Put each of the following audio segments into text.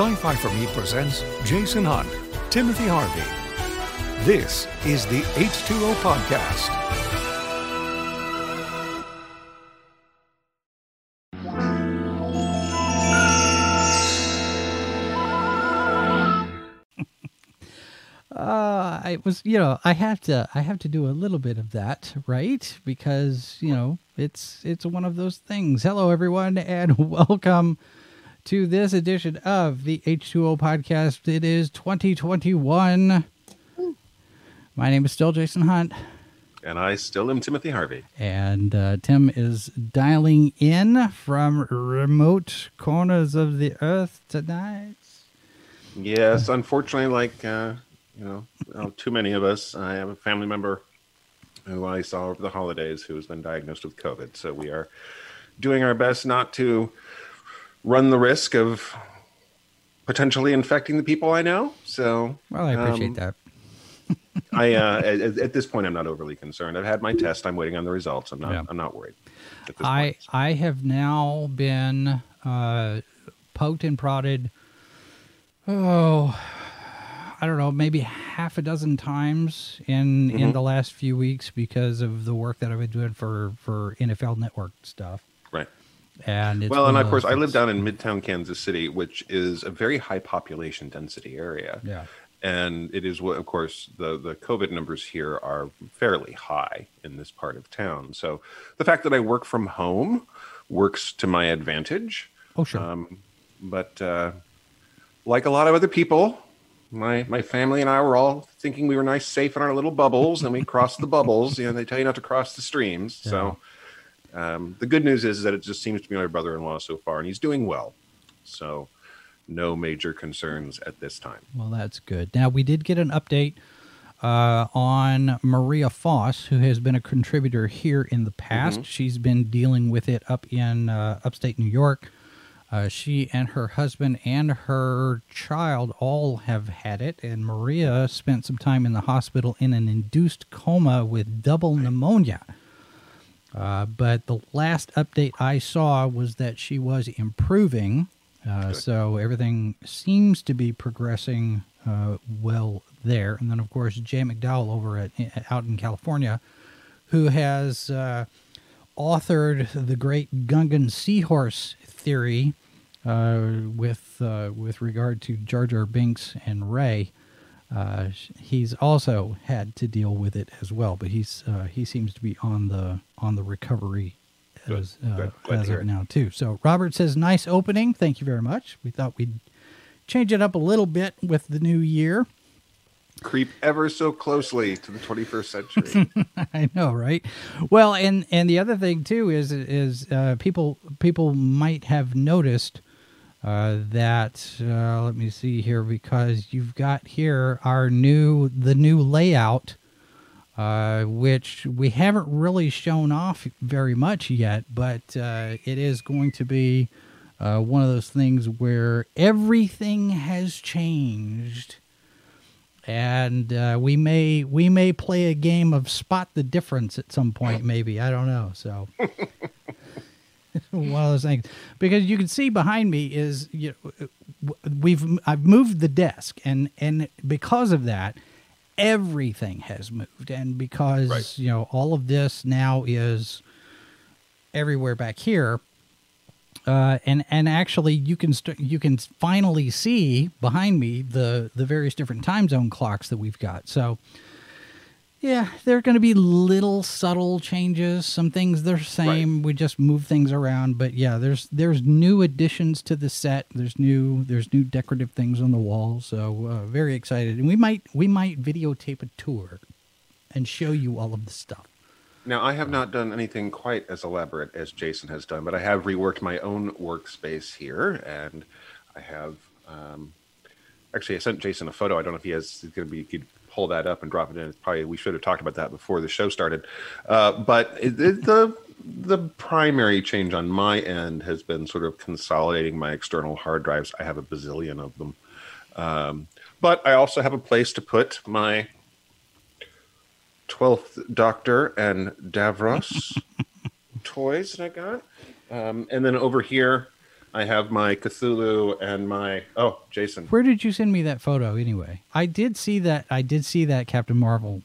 Sci Fi for Me presents Jason Hunt, Timothy Harvey. This is the H2O Podcast. Uh, I was, you know, I have to, I have to do a little bit of that, right? Because you know, it's, it's one of those things. Hello, everyone, and welcome to this edition of the H2O podcast. It is 2021. My name is still Jason Hunt, And I still am Timothy Harvey. and uh, Tim is dialing in from remote corners of the earth tonight. Yes, unfortunately, like uh, you know, too many of us. I have a family member who I saw over the holidays who has been diagnosed with COVID. So we are doing our best not to run the risk of potentially infecting the people I know. So Well, I appreciate um, that. I uh, at, at this point I'm not overly concerned. I've had my test. I'm waiting on the results. I'm not. Yeah. I'm not worried. I point. I have now been uh, poked and prodded. Oh, I don't know, maybe half a dozen times in in Mm-hmm. the last few weeks because of the work that I've been doing for for NFL Network stuff. Right. And it's well, and of course, I live down in Midtown Kansas City, which is a very high population density area. Yeah. And it is what, of course, the the COVID numbers here are fairly high in this part of town. So the fact that I work from home works to my advantage. Oh sure. Um, but uh, like a lot of other people, my my family and I were all thinking we were nice, safe in our little bubbles, and we crossed the bubbles. You know, they tell you not to cross the streams. So um, the good news is that it just seems to be my brother-in-law so far, and he's doing well. So no major concerns at this time. Well, that's good. Now, we did get an update uh, on Maria Foss, who has been a contributor here in the past. She's been dealing with it up in uh, upstate New York. Uh, she and her husband and her child all have had it, and Maria spent some time in the hospital in an induced coma with double pneumonia. Uh, but the last update I saw was that she was improving. Uh, so everything seems to be progressing uh, well there. And then, of course, Jay McDowell over at out in California, who has uh, authored the great Gungan seahorse theory uh, with uh, with regard to Jar Jar Binks and Rey. Uh, he's also had to deal with it as well, but he's uh, he seems to be on the on the recovery as, uh, good. Glad to as hear of now too. So Robert says, "Nice opening. Thank you very much. We thought we'd change it up a little bit with the new year. Creep ever so closely to the 21st century. I know, right? Well, and and the other thing too is is uh, people people might have noticed uh, that uh, let me see here because you've got here our new the new layout, uh, which we haven't really shown off very much yet, but uh, it is going to be uh, one of those things where everything has changed. And uh, we may we may play a game of spot the difference at some point maybe. I don't know so one of those things because you can see behind me is you know, we've i've moved the desk and and because of that everything has moved and because Right. you know all of this now is everywhere back here uh, and and actually you can st- you can finally see behind me the the various different time zone clocks that we've got. So yeah, there are going to be little subtle changes. Some things they're same. We just move things around, but yeah, there's there's new additions to the set. There's new there's new decorative things on the wall. So uh, very excited, and we might we might videotape a tour and show you all of the stuff. Now, I have not done anything quite as elaborate as Jason has done, but I have reworked my own workspace here, and I have um, actually I sent Jason a photo. I don't know if he has. He's going to be. Pull that up and drop it in. It's probably we should have talked about that before the show started. Uh, but it, it, the the primary change on my end has been sort of consolidating my external hard drives. I have a bazillion of them, um, but I also have a place to put my 12th Doctor and Davros toys that I got. Um, and then over here, I have my Cthulhu and my oh Jason. Where did you send me that photo anyway? I did see that. I did see that Captain Marvel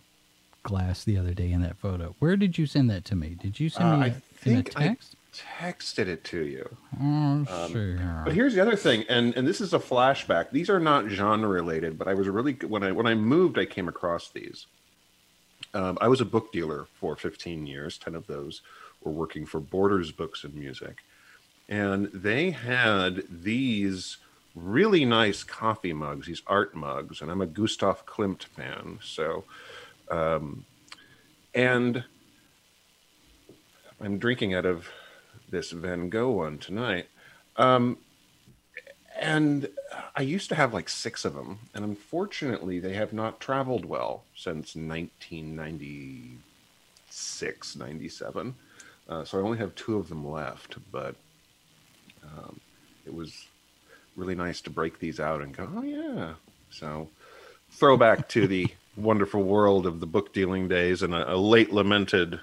glass the other day in that photo. Where did you send that to me? Did you send Uh, me I it in a think I text? texted it to you. Oh, sure. But here's the other thing, and and this is a flashback. These are not genre related, but I was really when I when I moved, I came across these. Um, I was a book dealer for 15 years. Ten of those were working for Borders Books and Music, and they had these really nice coffee mugs, these art mugs, and I'm a Gustav Klimt fan, so. Um, and I'm drinking out of this Van Gogh one tonight. Um, and I used to have like six of them, and unfortunately, they have not traveled well since 1996, 97. Uh, so I only have two of them left, but um, it was really nice to break these out and go, oh, yeah. So throwback to the wonderful world of the book dealing days and a, a late lamented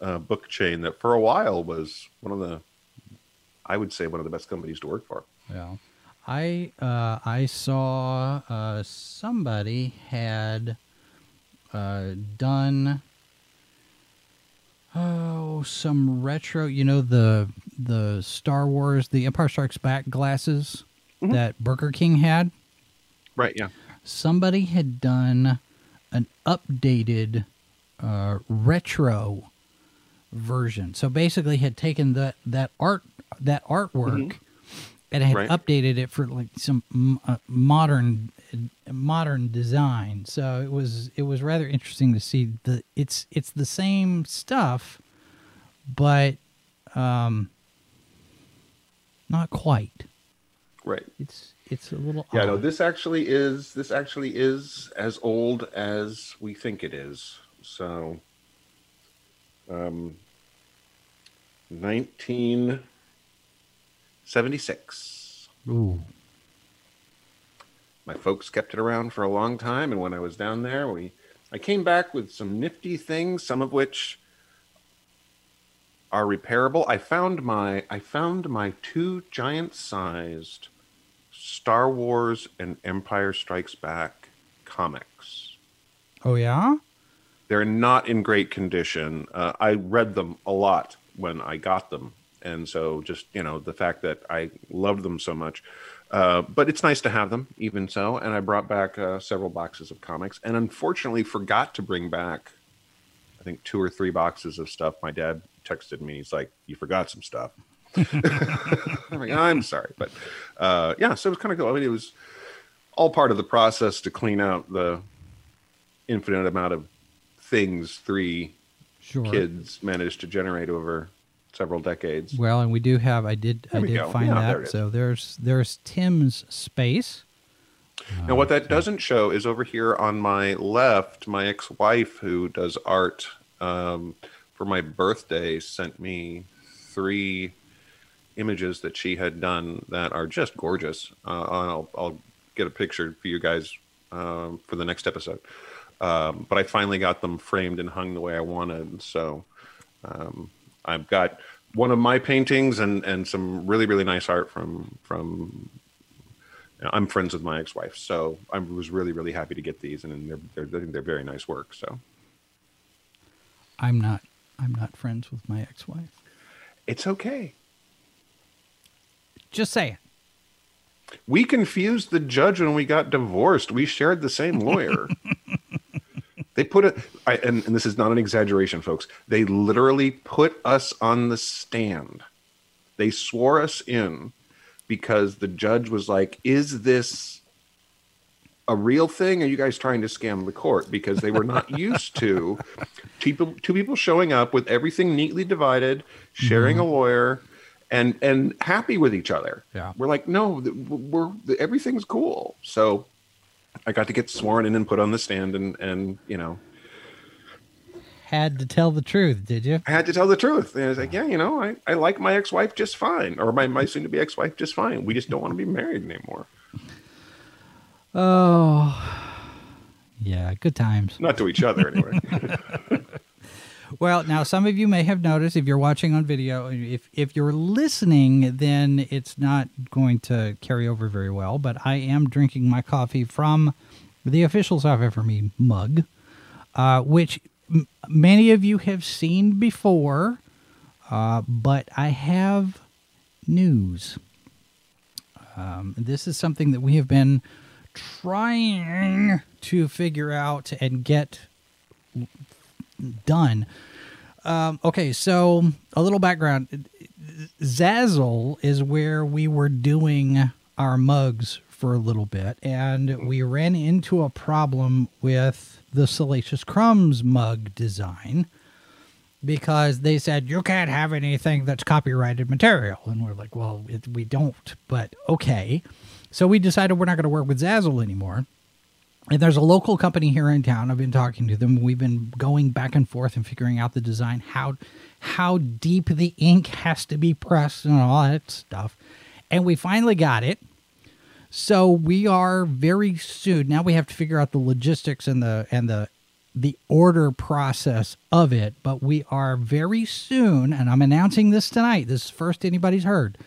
uh, book chain that for a while was one of the, I would say, one of the best companies to work for. Yeah. I uh, I saw uh, somebody had uh, done oh some retro you know the the Star Wars the Empire Strikes Back glasses that Burger King had Right. Yeah. somebody had done an updated uh, retro version. So basically, had taken that that art that artwork and had Right. updated it for like some uh, modern modern design. So it was it was rather interesting to see the it's it's the same stuff, but um, not quite. Right. It's it's a little Yeah. No. This actually is. This actually is as old as we think it is. So, um, nineteen seventy-six. Ooh. my folks kept it around for a long time and when i was down there we i came back with some nifty things some of which are repairable i found my i found my two giant sized star wars and empire strikes back comics Oh yeah. they're not in great condition. Uh, I read them a lot when I got them, and so just you know the fact that I loved them so much. Uh, but it's nice to have them, even so. And I brought back uh, several boxes of comics, and unfortunately forgot to bring back, I think two or three boxes of stuff. My dad texted me. He's like, "You forgot some stuff." I'm like, "I'm sorry," but uh, yeah. So it was kind of cool. I mean, it was all part of the process to clean out the infinite amount of things three Sure. kids managed to generate over several decades. Well, and we do have. I did. There I did go. find Yeah, there that. is. So there's there's Tim's space. Now, what that doesn't show is over here on my left, my ex-wife, who does art um, for my birthday, sent me three images that she had done that are just gorgeous. Uh, I'll, I'll get a picture for you guys um, for the next episode. Um, but I finally got them framed and hung the way I wanted. So um, I've got one of my paintings and, and some really really nice art from from you know, I'm friends with my ex-wife, so I was really, really happy to get these, and they're they're they're very nice work. So I'm not. I'm not friends with my ex-wife. it's okay. Just say it. We confused the judge when we got divorced. We shared the same lawyer. they put it, I, and, and this is not an exaggeration, folks. They literally put us on the stand. They swore us in because the judge was like, "Is this a real thing? Are you guys trying to scam the court?" Because they were not used to people, two people showing up with everything neatly divided, sharing mm-hmm. a lawyer, and and happy with each other. Yeah. we're like, no, we're everything's cool. So I got to get sworn in and put on the stand, and and you know, Had to tell the truth, did you? I had to tell the truth. And I was like, yeah, you know, I, I like my ex-wife just fine, or my, my soon-to-be ex-wife just fine. We just don't want to be married anymore. Oh, yeah. Good times. Not to each other, anyway. Well, now some of you may have noticed if you're watching on video, if if you're listening, then it's not going to carry over very well. But I am drinking my coffee from the official Software for Me mug, uh, which m- many of you have seen before. Uh, but I have news. Um, this is something that we have been trying to figure out and get done. Um, okay, so a little background. Zazzle is where we were doing our mugs for a little bit, and we ran into a problem with the Salacious Crumbs mug design because they said you can't have anything that's copyrighted material, and we're like, well, it, we don't, but okay. So we decided we're not going to work with Zazzle anymore. And there's a local company here in town. I've been talking to them. We've been going back and forth and figuring out the design, how how deep the ink has to be pressed and all that stuff. And we finally got it. So we are very soon. Now we have to figure out the logistics and the and the the order process of it, but we are very soon, and I'm announcing this tonight. This is first anybody's heard.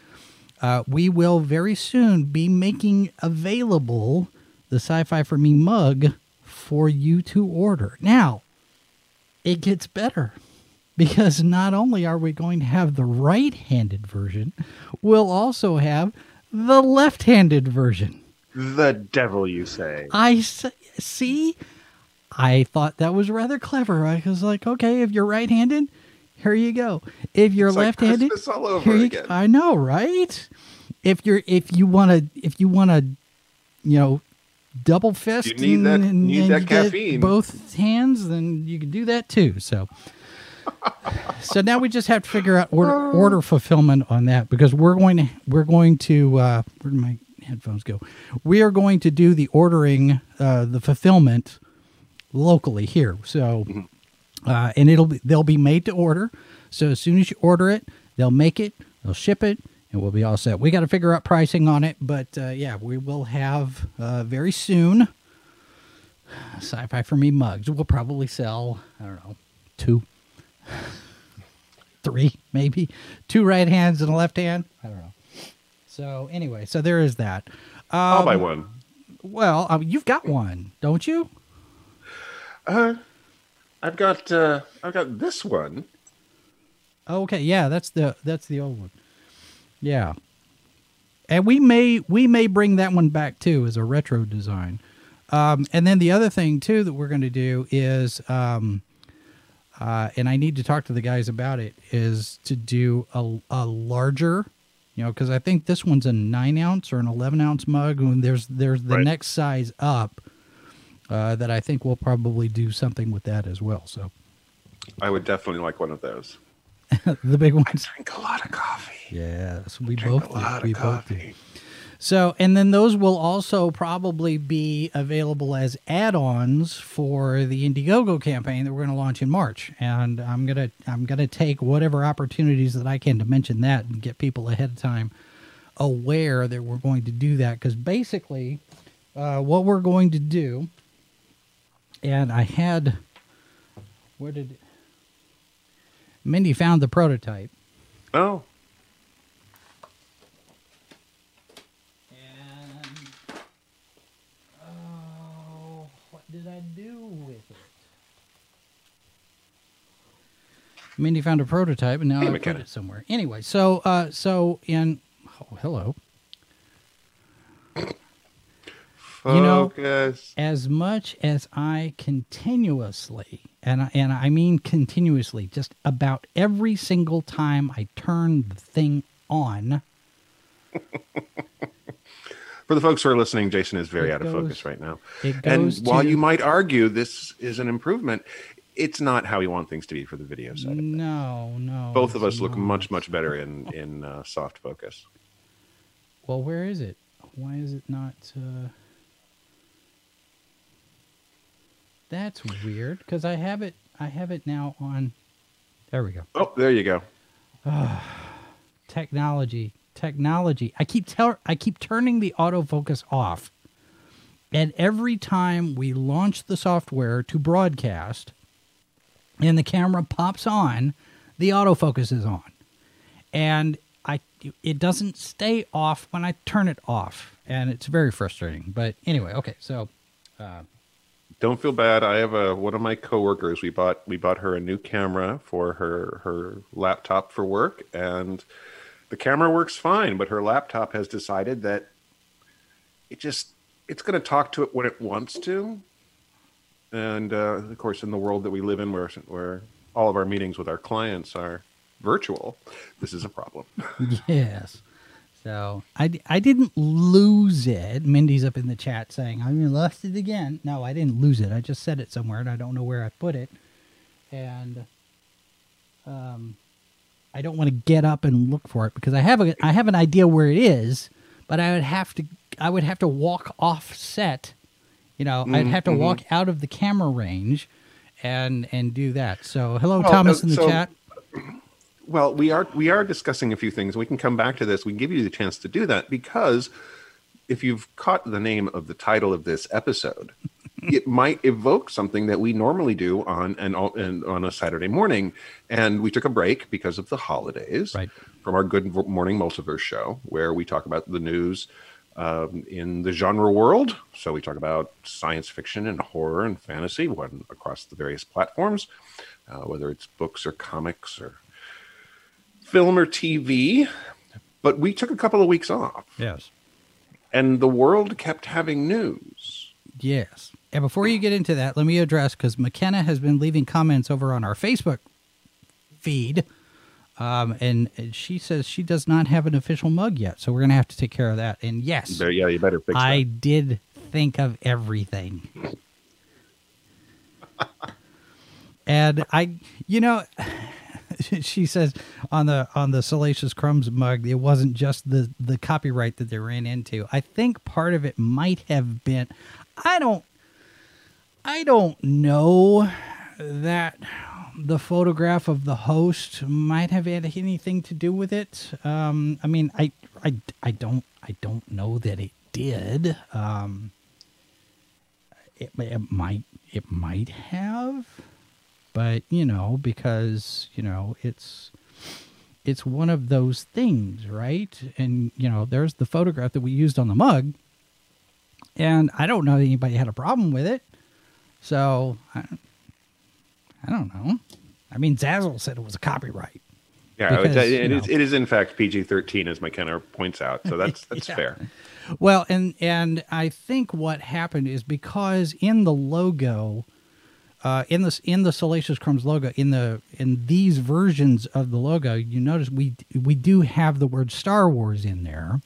Uh, we will very soon be making available the Sci-Fi for Me mug for you to order. Now, it gets better because not only are we going to have the right-handed version, we'll also have the left-handed version. The devil, you say? I s- see. I thought that was rather clever. I was like, okay, if you're right-handed, here you go. If you're It's left-handed, Christmas all over you again. go. I know, right? If you're if you want to if you want to, you know, double fist You need that- and, need and that caffeine. both hands, then you can do that too. So. so now we just have to figure out order, order fulfillment on that because we're going to we're going to uh, where did my headphones go? We are going to do the ordering, uh, the fulfillment locally here. So, uh, and it'll be they'll be made to order. So as soon as you order it, they'll make it, they'll ship it, and we'll be all set. We got to figure out pricing on it, but uh, yeah, we will have uh, very soon. Sci-fi for me mugs. We'll probably sell. I don't know, two, three, maybe two right hands and a left hand. I don't know. So anyway, so there is that. I'll Um, buy one. Well, mean, you've got one, don't you? Uh, I've got uh, I've got this one. Oh, okay, yeah, that's the that's the old one. Yeah, and we may we may bring that one back too as a retro design. Um, and then the other thing too that we're going to do is, um, uh, and I need to talk to the guys about it, is to do a, a larger, you know, because I think this one's a nine ounce or an eleven ounce mug, and there's there's the Right. next size up uh, that I think we'll probably do something with that as well. So I would definitely like one of those. the big ones. I Drink a lot of coffee. Yes, we Drink both a lot do. We of both do. coffee. So, and then those will also probably be available as add-ons for the Indiegogo campaign that we're going to launch in March. And I'm gonna I'm gonna take whatever opportunities that I can to mention that and get people ahead of time aware that we're going to do that. Because basically, uh, what we're going to do, and I had where did Mindy found the prototype. Oh, And oh, what did I do with it? Mindy found a prototype, and now Hey, I put McKenna. it somewhere. Anyway, so uh, so in oh, hello. You know- focus. As much as I continuously, and I, and I mean continuously, just about every single time I turn the thing on, For the folks who are listening, Jason is very out of focus right now. And goes while you might argue this is an improvement, it's not how we want things to be for the video side. no, no. Both of us look much much better in in uh, soft focus. Well, where is it? Why is it not? Uh... That's weird because I have it. I have it now on. There we go. Oh, there you go. Technology, technology. I keep tell. I keep turning the autofocus off, and every time we launch the software to broadcast, and the camera pops on, the autofocus is on, and I it doesn't stay off when I turn it off, and it's very frustrating. But anyway, okay, so. Uh, don't feel bad. I have a one of my coworkers. We bought we bought her a new camera for her her laptop for work, and the camera works fine. But her laptop has decided that it just it's going to talk to it when it wants to. And uh, of course, in the world that we live in, where where all of our meetings with our clients are virtual, this is a problem. yes. So I, I didn't lose it. Mindy's up in the chat saying, I lost it again. No, I didn't lose it. I just set it somewhere and I don't know where I put it. And um, I don't want to get up and look for it because I have a I have an idea where it is, but I would have to I would have to walk off set. You know, mm-hmm. I'd have to mm-hmm. walk out of the camera range and and do that. So hello, Thomas, uh, in the so, chat. Well, we are we are discussing a few things. We can come back to this. We can give you the chance to do that because if you've caught the name of the title of this episode, it might evoke something that we normally do on an, on a Saturday morning. And we took a break because of the holidays right. from our Good Morning Multiverse show, where we talk about the news um, in the genre world. So we talk about science fiction and horror and fantasy one across the various platforms, uh, whether it's books or comics or film or TV, but we took a couple of weeks off. Yes. And the world kept having news. Yes. And before you get into that, let me address because McKenna has been leaving comments over on our Facebook feed. Um, and she says she does not have an official mug yet. So we're going to have to take care of that. And yes, there, yeah, you better fix I that. did think of everything. and I, you know, she says on the on the Salacious Crumbs mug, it wasn't just the the copyright that they ran into. I think part of it might have been, I don't, I don't know that the photograph of the host might have had anything to do with it. Um, I mean, I, I, I don't, I don't know that it did. Um, it, it might, it might have but you know because you know it's it's one of those things right? And you know there's the photograph that we used on the mug and i don't know that anybody had a problem with it. So i, I don't know. I mean zazzle said it was a copyright. Yeah because, it, it is, it is in fact pg-13 as mckenna points out so that's that's yeah. fair. Well and and i think what happened is because in the logo uh, in this in the Salacious Crumbs logo in the in these versions of the logo, you notice we we do have the word Star Wars in there,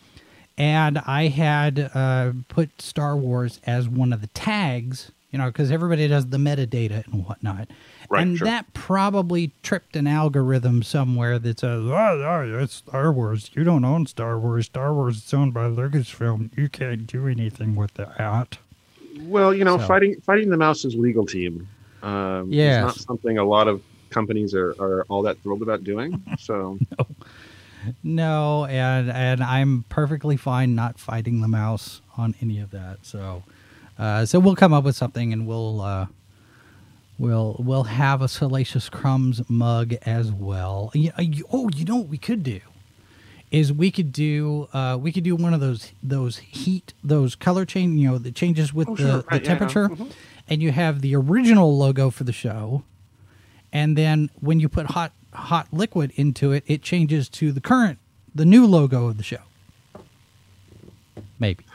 and I had uh, put Star Wars as one of the tags, you know, because everybody does the metadata and whatnot. Right, and sure. that probably tripped an algorithm somewhere that says, "Oh, oh, it's Star Wars. You don't own Star Wars. Star Wars is owned by Lucasfilm. You can't do anything with that." Well, you know, so. fighting fighting the mouse is legal team um, yeah, it's not something a lot of companies are, are all that thrilled about doing. So no. no, and and I'm perfectly fine not fighting the mouse on any of that. So uh, so we'll come up with something and we'll uh, we'll we'll have a salacious crumbs mug as well. You, you, oh, you know what we could do is we could do uh, we could do one of those those heat those color change you know the changes with oh, the, sure. right, the temperature. Yeah. Mm-hmm and you have the original logo for the show, and then when you put hot hot liquid into it, it changes to the current, the new logo of the show. Maybe.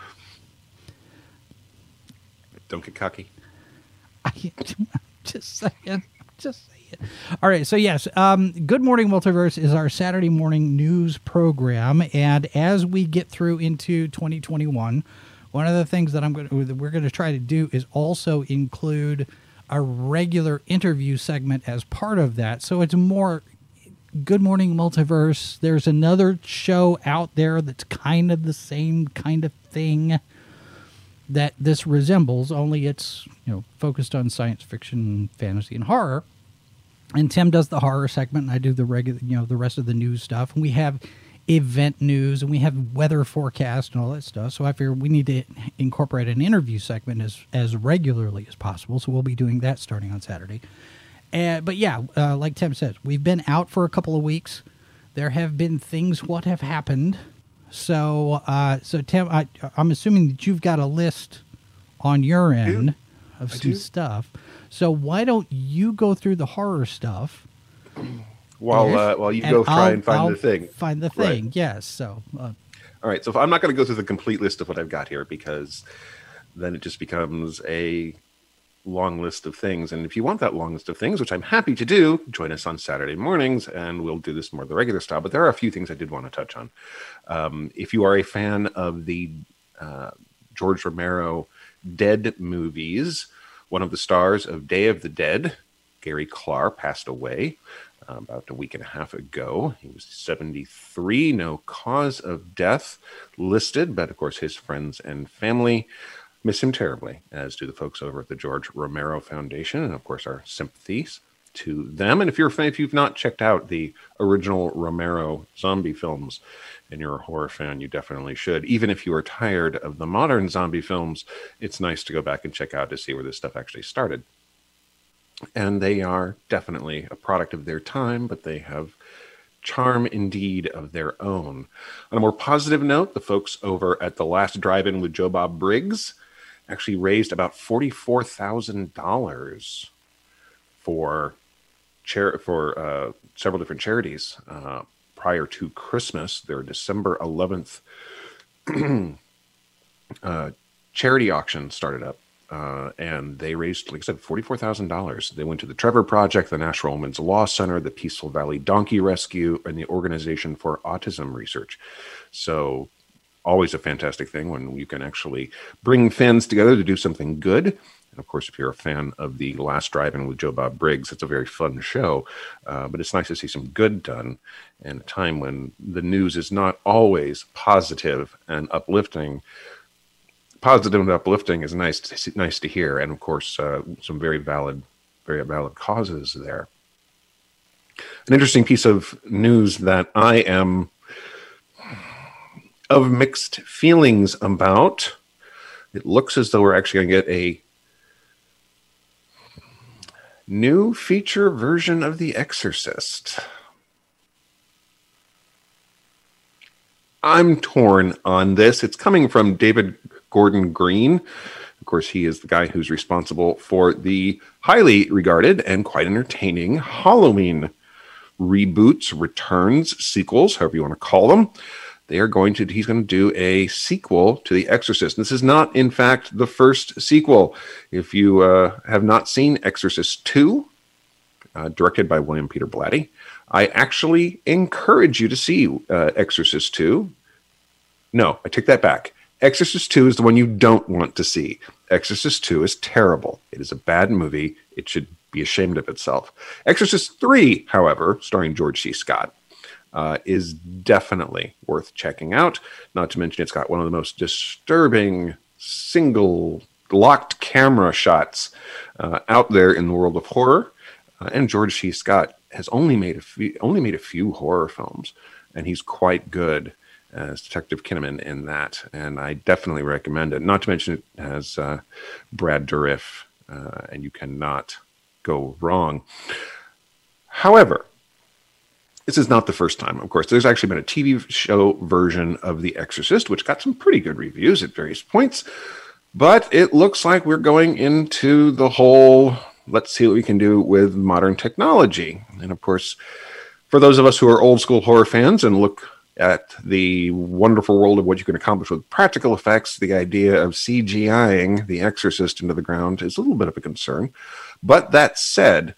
Don't get cocky. I, just saying. Just saying. All right. So yes, um, Good Morning Multiverse is our Saturday morning news program, and as we get through into 2021 one of the things that I'm going to, we're going to try to do is also include a regular interview segment as part of that. So it's more Good Morning Multiverse. There's another show out there that's kind of the same kind of thing that this resembles, only it's, you know, focused on science fiction, fantasy, and horror. And Tim does the horror segment, and I do the regular, you know, the rest of the news stuff. And we have event news and we have weather forecast and all that stuff. So I figure we need to incorporate an interview segment as as regularly as possible. So we'll be doing that starting on Saturday. And but yeah, uh, like Tim said, we've been out for a couple of weeks. There have been things what have happened. So uh, so Tim, I, I'm assuming that you've got a list on your end of I some do. stuff. So why don't you go through the horror stuff? While uh, while you go try I'll- and find I'll the thing. Find the Right. thing. Yes. So uh, All right, so if I'm not going to go through the complete list of what I've got here because then it just becomes a long list of things. And if you want that long list of things, which I'm happy to do, join us on Saturday mornings and we'll do this more the regular style. But there are a few things I did want to touch on. Um, if you are a fan of the uh, George Romero Dead movies, one of the stars of Day of the Dead, Gary Klar, passed away about a week and a half ago. He was 73, no cause of death listed, but of course, his friends and family miss him terribly, as do the folks over at the George Romero Foundation, and of course, our sympathies to them. And if you're if you've not checked out the original Romero zombie films and you're a horror fan, you definitely should. Even if you are tired of the modern zombie films, it's nice to go back and check out to see where this stuff actually started and they are definitely a product of their time, but they have charm indeed of their own. On a more positive note, the folks over at the last drive-in with Joe Bob Briggs actually raised about forty-four thousand dollars for chair for uh, several different charities uh, prior to Christmas. Their December eleventh uh, charity auction started up. Uh, and they raised, like I said, forty-four thousand dollars. They went to the Trevor Project, the National Women's Law Center, the Peaceful Valley Donkey Rescue, and the Organization for Autism Research. So, always a fantastic thing when you can actually bring fans together to do something good. And of course, if you're a fan of the Last Drive-In with Joe Bob Briggs, it's a very fun show. Uh, but it's nice to see some good done in a time when the news is not always positive and uplifting positive and uplifting is nice to nice to hear, and of course, uh, some very valid, very valid causes there. An interesting piece of news that I am of mixed feelings about. It looks as though we're actually going to get a new feature version of The Exorcist. I'm torn on this. It's coming from David Gordon Green. Of course, he is the guy who's responsible for the highly regarded and quite entertaining Halloween reboots, returns, sequels, however you want to call them. They are going to, he's going to do a sequel to The Exorcist. This is not, in fact, the first sequel. If you uh, have not seen Exorcist 2, uh, directed by William Peter Blatty, I actually encourage you to see uh, Exorcist 2. No, I take that back. Exorcist 2 is the one you don't want to see. Exorcist 2 is terrible. It is a bad movie. It should be ashamed of itself. Exorcist 3, however, starring George C. Scott, uh, is definitely worth checking out. Not to mention, it's got one of the most disturbing single locked camera shots uh, out there in the world of horror. Uh, and George C. Scott has only made a few, only made a few horror films, and he's quite good as Detective Kinderman in that, and I definitely recommend it. Not to mention it has uh, Brad Dourif, uh, and you cannot go wrong. However, this is not the first time. Of course, there's actually been a TV show version of The Exorcist, which got some pretty good reviews at various points. But it looks like we're going into the whole let's see what we can do with modern technology. And of course, for those of us who are old school horror fans and look at the wonderful world of what you can accomplish with practical effects, the idea of CGIing The Exorcist into the ground is a little bit of a concern. But that said,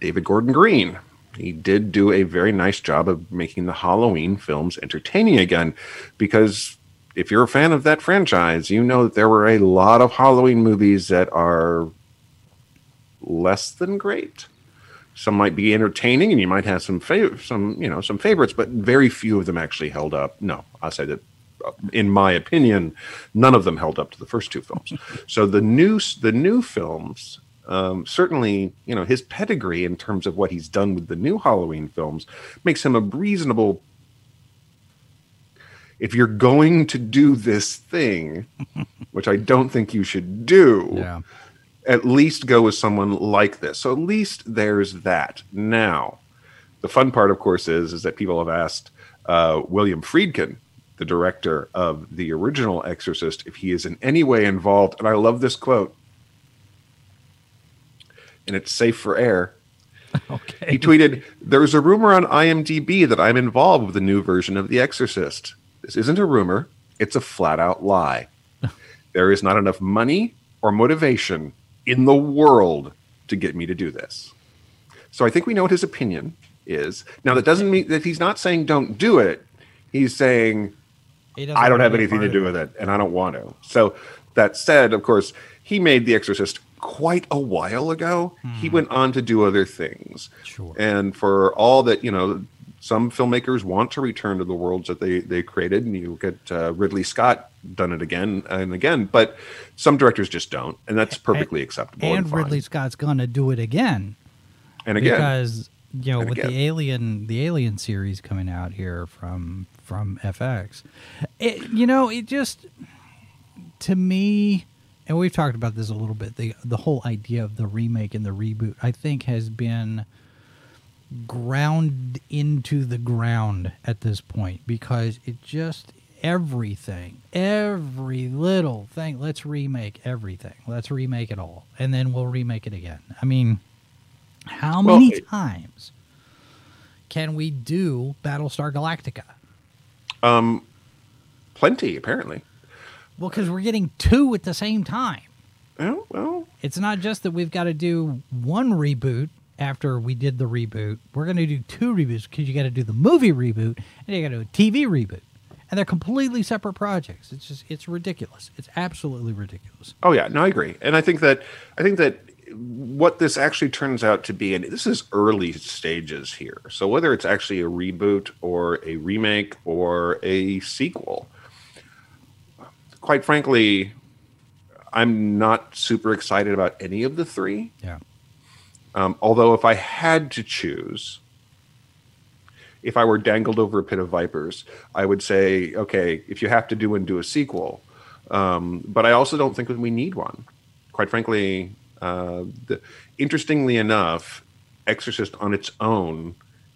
David Gordon Green, he did do a very nice job of making the Halloween films entertaining again. Because if you're a fan of that franchise, you know that there were a lot of Halloween movies that are less than great. Some might be entertaining, and you might have some fav- some you know some favorites, but very few of them actually held up. No, I'll say that, uh, in my opinion, none of them held up to the first two films. so the new the new films um, certainly, you know, his pedigree in terms of what he's done with the new Halloween films makes him a reasonable. If you're going to do this thing, which I don't think you should do, Yeah. At least go with someone like this. So at least there's that. Now, the fun part, of course, is is that people have asked uh, William Friedkin, the director of the original Exorcist, if he is in any way involved. And I love this quote, and it's safe for air. Okay. He tweeted, There's a rumor on IMDb that I'm involved with the new version of The Exorcist. This isn't a rumor, it's a flat out lie. there is not enough money or motivation in the world to get me to do this. So I think we know what his opinion is. Now, that doesn't mean that he's not saying don't do it. He's saying, I don't have anything to do with it, and I don't want to. So that said, of course, he made The Exorcist quite a while ago. He went on to do other things. Sure. And for all that, you know, some filmmakers want to return to the worlds that they they created, and you get uh, Ridley Scott done it again and again, but some directors just don't, and that's perfectly acceptable. and And. Ridley Scott's gonna do it again and again, because you know And with again. the Alien the Alien series coming out here from from FX, it, you know it just to me, and we've talked about this a little bit. The the whole idea of the remake and the reboot, I think, has been ground into the ground at this point because it just everything every little thing let's remake everything. Let's remake it all. And then we'll remake it again. I mean how Well, many it- times can we do battlestar galactica? Um, plenty apparently. well because we're getting two at the same time. Well, well, it's not just that we've got to do one reboot after we did the reboot. We're going to do two reboots because you got to do the movie reboot and you got to do a TV reboot, and they're completely separate projects. It's just it's ridiculous. It's absolutely ridiculous. Oh yeah, no, I agree, and I think that I think that what this actually turns out to be, and this is early stages here. So whether it's actually a reboot or a remake or a sequel, quite frankly, I'm not super excited about any of the three. Yeah. Um, although, if I had to choose, if I were dangled over a pit of vipers, I would say, okay, if you have to do and do a sequel, um, but I also don't think we need one. Quite frankly, uh, the, interestingly enough, Exorcist on its own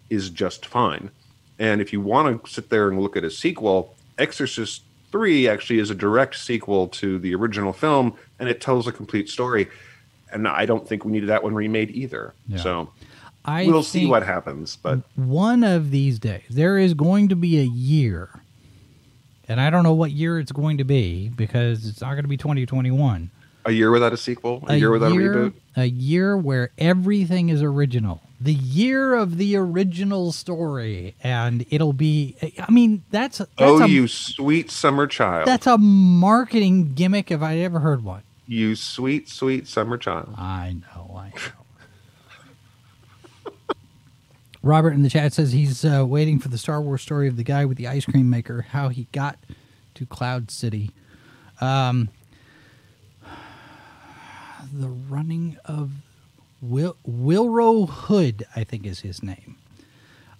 is just fine. And if you want to sit there and look at a sequel, Exorcist 3 actually is a direct sequel to the original film, and it tells a complete story. And I don't think we needed that one remade either. Yeah. So I we'll see what happens. But one of these days there is going to be a year, and I don't know what year it's going to be because it's not going to be 2021. a year without a sequel, a, year without a reboot. A year where everything is original. The year of the original story, and it'll be. I mean, that's that's oh, a you sweet summer child. that's a marketing gimmick if I ever heard one. You sweet, sweet summer child. I know, I know. Robert in the chat says he's uh, waiting for the Star Wars story of the guy with the ice cream maker, how he got to Cloud City. Um, the running of Will Willrow Hood, I think is his name.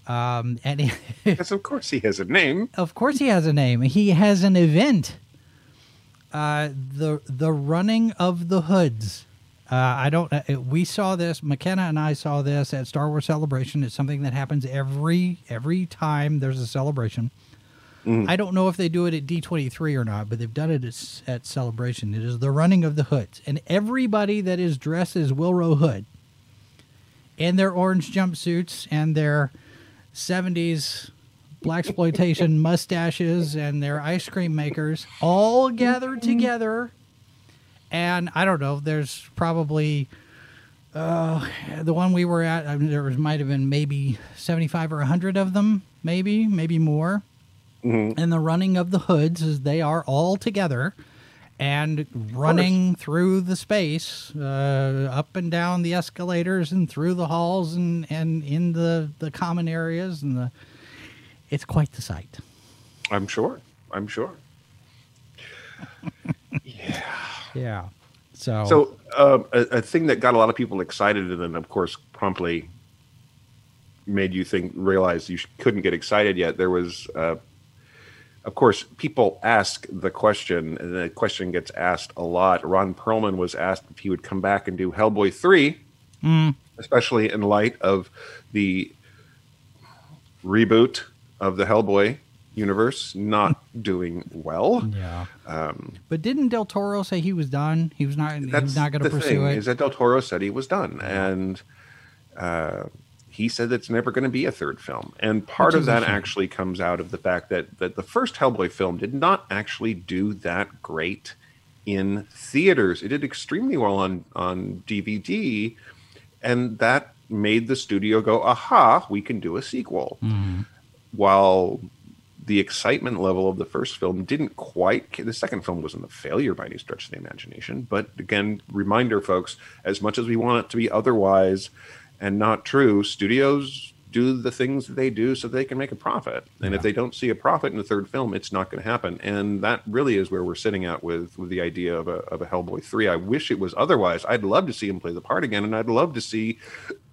Um, and he, Yes, of course he has a name. of course he has a name. He has an event. Uh, the the running of the hoods. Uh, I don't. Uh, we saw this. McKenna and I saw this at Star Wars Celebration. It's something that happens every every time there's a celebration. I don't know if they do it at D23 or not, but they've done it at, at Celebration. It is the running of the hoods, and everybody that is dressed as Willrow Hood in their orange jumpsuits and their 70s black exploitation mustaches and their ice cream makers all gathered together. And i don't know there's probably uh, the one we were at I mean, there was, might have been maybe 75 or 100 of them maybe maybe more. And the running of the hoods is they are all together and running through the space uh, up and down the escalators and through the halls and, and in the, the common areas and the it's quite the sight I'm sure. I'm sure. yeah Yeah. so So, um, a, a thing that got a lot of people excited, and then, of course, promptly made you think realize you sh- couldn't get excited yet. There was uh, of course, people ask the question, and the question gets asked a lot. Ron Perlman was asked if he would come back and do Hellboy 3, Mm. especially in light of the reboot of the Hellboy universe not doing well. Yeah. Um, But didn't Del Toro say he was done? He was not. He was not going to pursue thing, it. Is that Del Toro said he was done, and uh, he said it's never going to be a third film. And part of that actually comes out of the fact that that the first Hellboy film did not actually do that great in theaters. It did extremely well on on DVD, and that made the studio go, "Aha, we can do a sequel." Mm-hmm. While the excitement level of the first film didn't quite the second film wasn't a failure by any stretch of the imagination but again reminder folks as much as we want it to be otherwise and not true studios do the things that they do so they can make a profit. And if they don't see a profit in the third film it's not going to happen. And that really is where we're sitting at with with the idea of a, of a hellboy 3 i wish it was otherwise. I'd love to see him play the part again and i'd love to see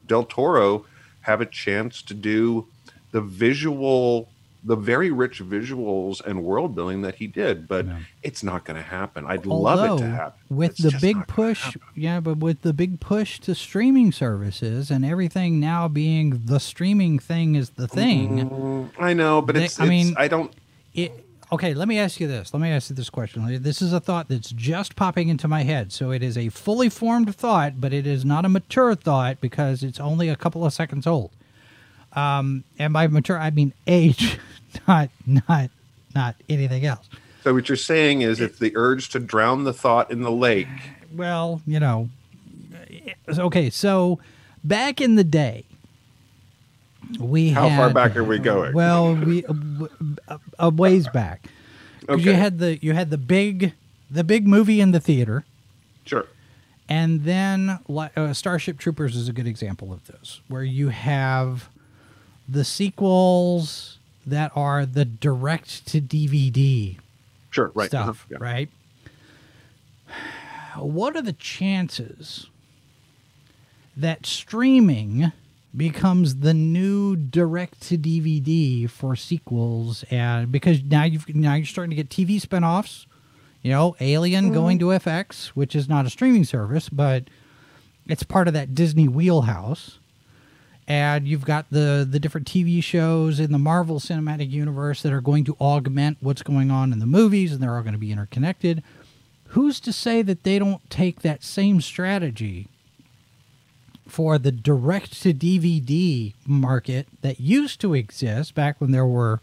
del toro have a chance to do the visual the very rich visuals and world building that he did but Yeah. it's not going to happen i'd love it to happen With It's the big push, yeah, but with the big push to streaming services and everything now being the streaming thing is the thing. Mm, i know but They- it's, I mean- i don't It, okay, let me ask you this. Let me ask you this question. This is a thought that's just popping into my head. So it is a fully formed thought, but it is not a mature thought because it's only a couple of seconds old. Um, and by mature, I mean age, not not not anything else. so what you're saying is it's the urge to drown the thought in the lake Well, you know, okay. So back in the day, we how far back are we going Well, we a, a ways back. 'Cause You had the you had the big the big movie in the theater, sure and then uh, Starship Troopers is a good example of this, where you have the sequels that are the direct to DVD sure right uh-huh, stuff, yeah. right? What are the chances that streaming becomes the new direct to DVD for sequels and because now you've now you're starting to get TV spin-offs, you know, Alien going to FX, which is not a streaming service, but it's part of that Disney wheelhouse. And you've got the the different TV shows in the Marvel Cinematic Universe that are going to augment what's going on in the movies and they're all going to be interconnected. Who's to say that they don't take that same strategy for the direct to DVD market that used to exist back when there were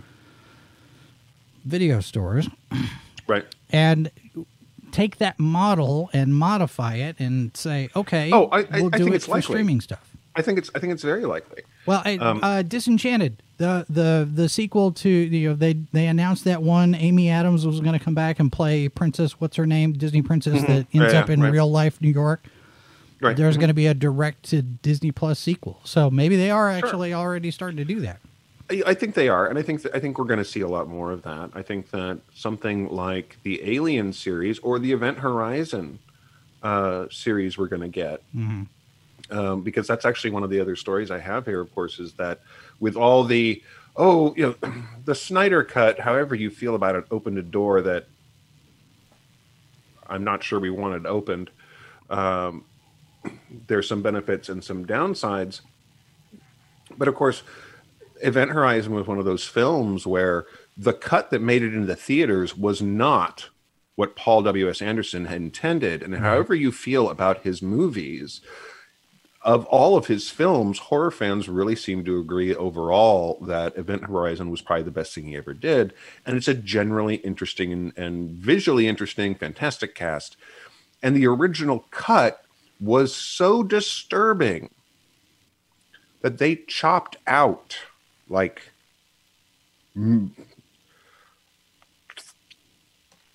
video stores right and take that model and modify it and say, okay, Oh, I- I- we'll I do think it it's for likely. streaming stuff. I think it's i think it's very likely Well, I, Um, uh, Disenchanted, the the the sequel to you know they they announced that one Amy Adams was going to come back and play Princess. What's her name? Disney princess that ends Mm-hmm. Yeah, up in right. real life New York. right There's going to be a direct to Disney Plus sequel, so maybe they are actually already starting to do that. I I think they are, and I think that, I think we're going to see a lot more of that. I think that something like the Alien series or the Event Horizon uh, series we're going to get, um, because that's actually one of the other stories I have here. Of course, is that with all the oh, you know, the Snyder cut, however you feel about it, opened a door that I'm not sure we wanted opened. Um, there's some benefits and some downsides, but of course, Event Horizon was one of those films where the cut that made it into the theaters was not what Paul W.S. Anderson had intended. And however you feel about his movies, of all of his films, horror fans really seem to agree overall that Event Horizon was probably the best thing he ever did. And it's a generally interesting and, and visually interesting, fantastic cast. And the original cut was so disturbing that they chopped out like mm,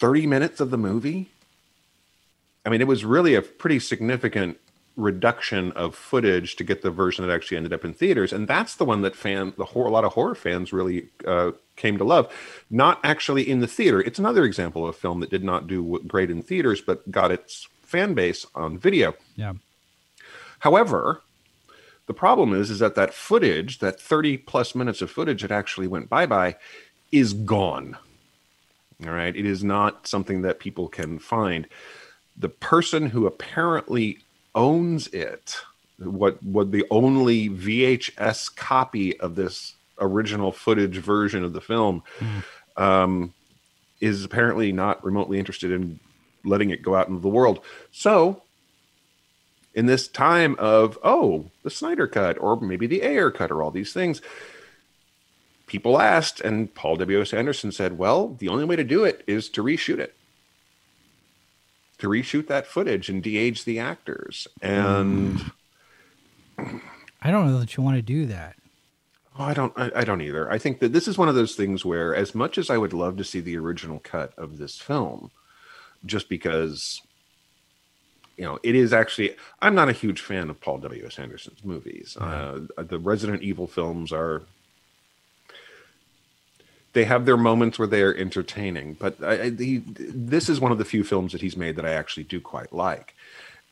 30 minutes of the movie. I mean, it was really a pretty significant reduction of footage to get the version that actually ended up in theaters, and that's the one that fan the horror, a lot of horror fans really uh, came to love. Not actually in the theater. It's another example of a film that did not do great in theaters, but got its fan base on video. Yeah. However, the problem is is that that footage, that 30 plus minutes of footage that actually went bye-bye is gone. All right. It is not something that people can find. The person who apparently owns it, what what the only VHS copy of this original footage version of the film, mm. um, is apparently not remotely interested in letting it go out into the world. So, in this time of oh, the Snyder cut or maybe the Ayer cut or all these things, people asked, and Paul W. S. Anderson said, "Well, the only way to do it is to reshoot it." To reshoot that footage and de-age the actors, and I don't know that you want to do that. Oh, I don't. I, I, don't either. I think that this is one of those things where, as much as I would love to see the original cut of this film, just because, you know, it is actually. I'm not a huge fan of Paul W. S. Anderson's movies. Uh, the Resident Evil films are. They have their moments where they are entertaining, but I, I, he, this is one of the few films that he's made that I actually do quite like.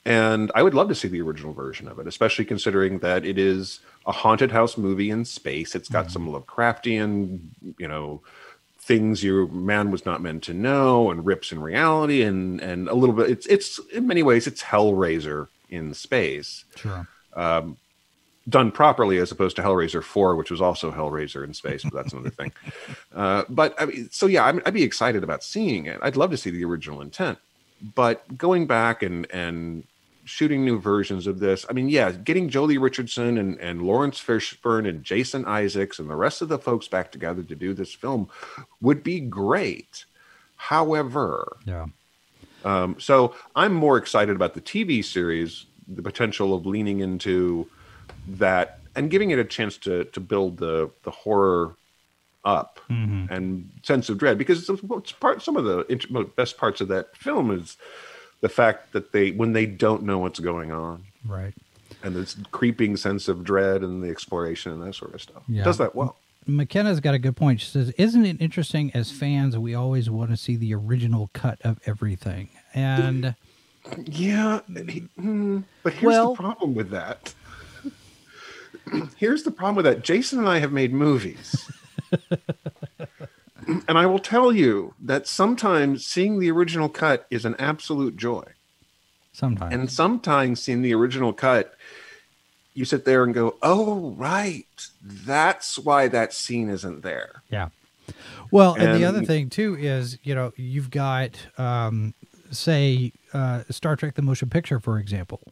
And I would love to see the original version of it, especially considering that it is a haunted house movie in space. It's got mm-hmm. some Lovecraftian, you know, things your man was not meant to know, and rips in reality, and and a little bit. It's it's in many ways it's Hellraiser in space. Sure. Um, done properly as opposed to Hellraiser 4, which was also Hellraiser in space, but that's another thing. Uh, but I mean, so yeah, I'd, I'd be excited about seeing it. I'd love to see the original intent but going back and and shooting new versions of this, I mean, yeah, getting Joely Richardson and, and Laurence Fishburne and Jason Isaacs and the rest of the folks back together to do this film would be great. However, yeah. Um, so I'm more excited about the TV series, the potential of leaning into that and giving it a chance to to build the the horror up mm-hmm. and sense of dread because it's part some of the best parts of that film is the fact that they when they don't know what's going on. Right. And this creeping sense of dread and the exploration and that sort of stuff. Yeah. does that well. Mckenna's got a good point. She says isn't it interesting as fans we always want to see the original cut of everything? And yeah hmm, but here's well, the problem with that here's the problem with that jason and i have made movies and I will tell you that sometimes seeing the original cut is an absolute joy. Sometimes. And sometimes seeing the original cut, you sit there and go, oh, right. That's why that scene isn't there. Yeah. Well, and, and the other thing, too, is, you know, you've got, um, say, uh, Star Trek the Motion Picture, for example.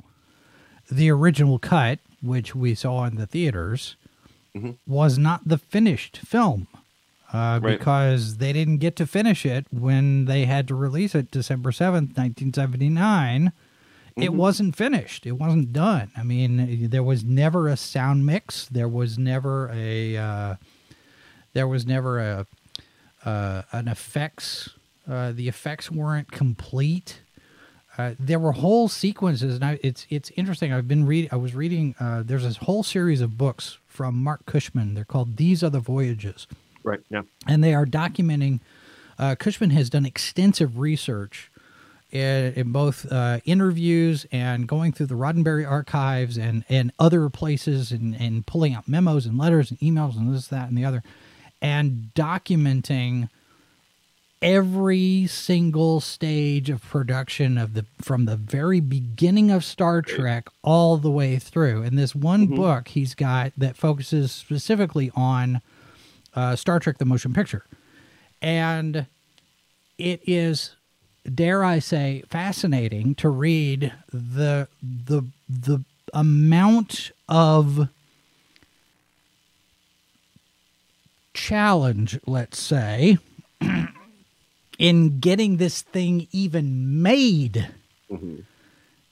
The original cut, which we saw in the theaters, mm-hmm. was not the finished film uh, right. because they didn't get to finish it when they had to release it December 7th, 1979. Mm-hmm. It wasn't finished. It wasn't done. I mean, there was never a sound mix. There was never a uh, there was never a uh, an effects. Uh, the effects weren't complete. Uh, there were whole sequences, and I, it's it's interesting. I've been reading. I was reading. Uh, there's this whole series of books from Marc Cushman. They're called "These Are the Voyages." Right. Yeah. And they are documenting. Uh, Cushman has done extensive research in, in both uh, interviews and going through the Roddenberry archives and and other places and and pulling out memos and letters and emails and this that and the other, and documenting every single stage of production of the from the very beginning of Star Trek all the way through. And this one mm-hmm. book he's got that focuses specifically on uh, Star Trek: The Motion Picture, and it is, dare I say, fascinating to read the the the amount of challenge, let's say, in getting this thing even made, mm-hmm.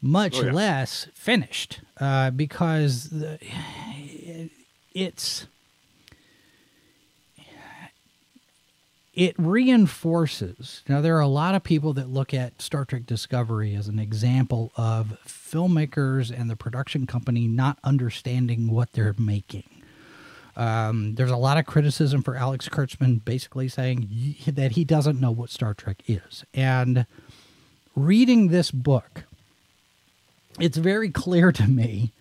much oh, yeah. less finished, uh, because the, it's it reinforces. Now, there are a lot of people that look at Star Trek Discovery as an example of filmmakers and the production company not understanding what they're making. Um, there's a lot of criticism for Alex Kurtzman basically saying that he doesn't know what Star Trek is. And reading this book, it's very clear to me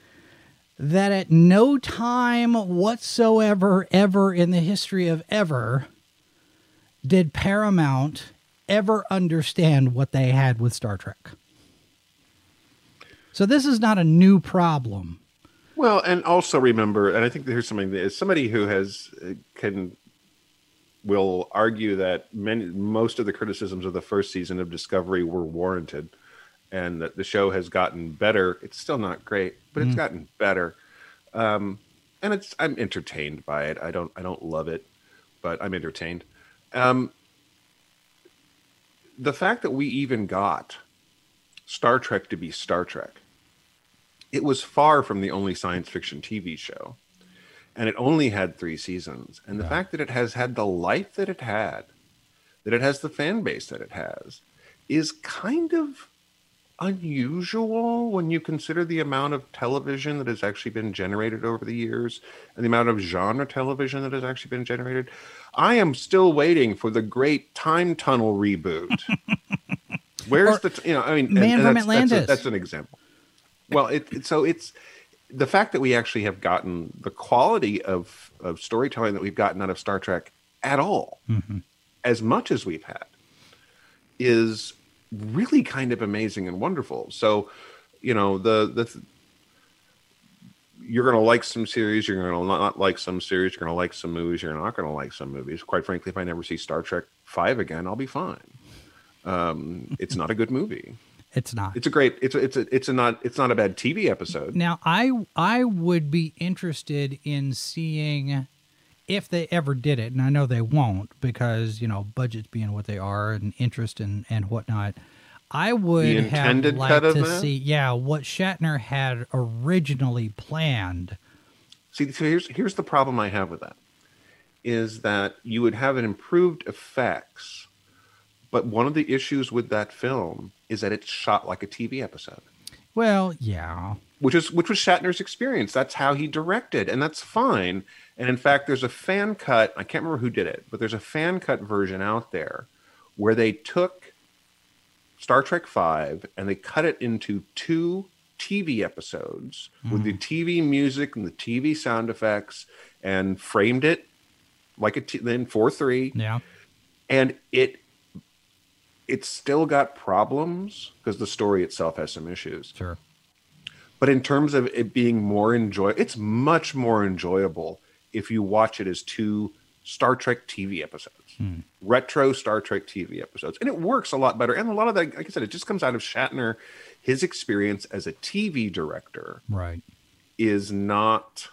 that at no time whatsoever, ever in the history of ever, did Paramount ever understand what they had with Star Trek? So this is not a new problem. Well, and also remember, and I think here's something that is somebody who has uh, can will argue that many most of the criticisms of the first season of Discovery were warranted, and that the show has gotten better. It's still not great, but it's gotten better. Um, and it's I'm entertained by it. I don't I don't love it, but I'm entertained. Um, the fact that we even got Star Trek to be Star Trek, it was far from the only science fiction TV show, and it only had three seasons. And the fact that it has had the life that it had, that it has the fan base that it has, is kind of unusual when you consider the amount of television that has actually been generated over the years and the amount of genre television that has actually been generated. I am still waiting for the great time tunnel reboot. Where's Or the t- you know I mean Man from that's, that's, a- Atlantis. that's an example. Well, it, so it's the fact that we actually have gotten the quality of of storytelling that we've gotten out of Star Trek at all, as much as we've had, is really kind of amazing and wonderful. So, you know, the the you're going to like some series, you're going to not like some series, you're going to like some movies, you're not going to like some movies. Quite frankly, if I never see Star Trek 5 again, I'll be fine. Um, it's not a good movie. It's not. It's a great it's a, it's a, it's a not it's not a bad TV episode. Now, I I would be interested in seeing if they ever did it, and I know they won't because you know budgets being what they are and interest and and whatnot. I would have liked to that? see, yeah, what Shatner had originally planned. See, so here's here's the problem I have with that is that you would have an improved effects, but one of the issues with that film is that it's shot like a TV episode. Well, yeah, which is which was Shatner's experience. That's how he directed, and that's fine. And in fact, there's a fan cut. I can't remember who did it, but there's a fan cut version out there where they took Star Trek Five and they cut it into two TV episodes with the hmm. TV music and the TV sound effects, and framed it like a t- then four three yeah, and it it's still got problems because the story itself has some issues. Sure. but in terms of it being more enjoy it's much more enjoyable if you watch it as two star trek tv episodes. Hmm. Retro star trek tv episodes. And it works a lot better. And a lot of that like i said it just comes out of shatner. His experience as a tv director Right. is not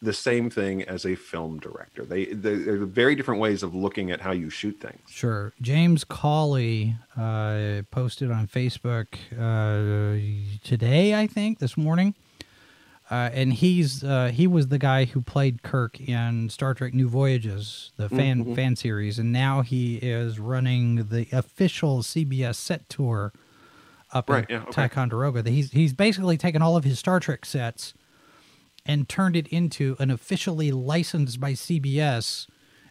the same thing as a film director they they- they're very different ways of looking at how you shoot things Sure. James Cawley uh, posted on Facebook uh, today, I think, this morning. Uh, and he's uh, he was the guy who played Kirk in Star Trek New Voyages, the fan fan series, and now he is running the official CBS set tour up Right, in yeah, okay. Ticonderoga. He's he's basically taken all of his Star Trek sets and turned it into an officially licensed by CBS.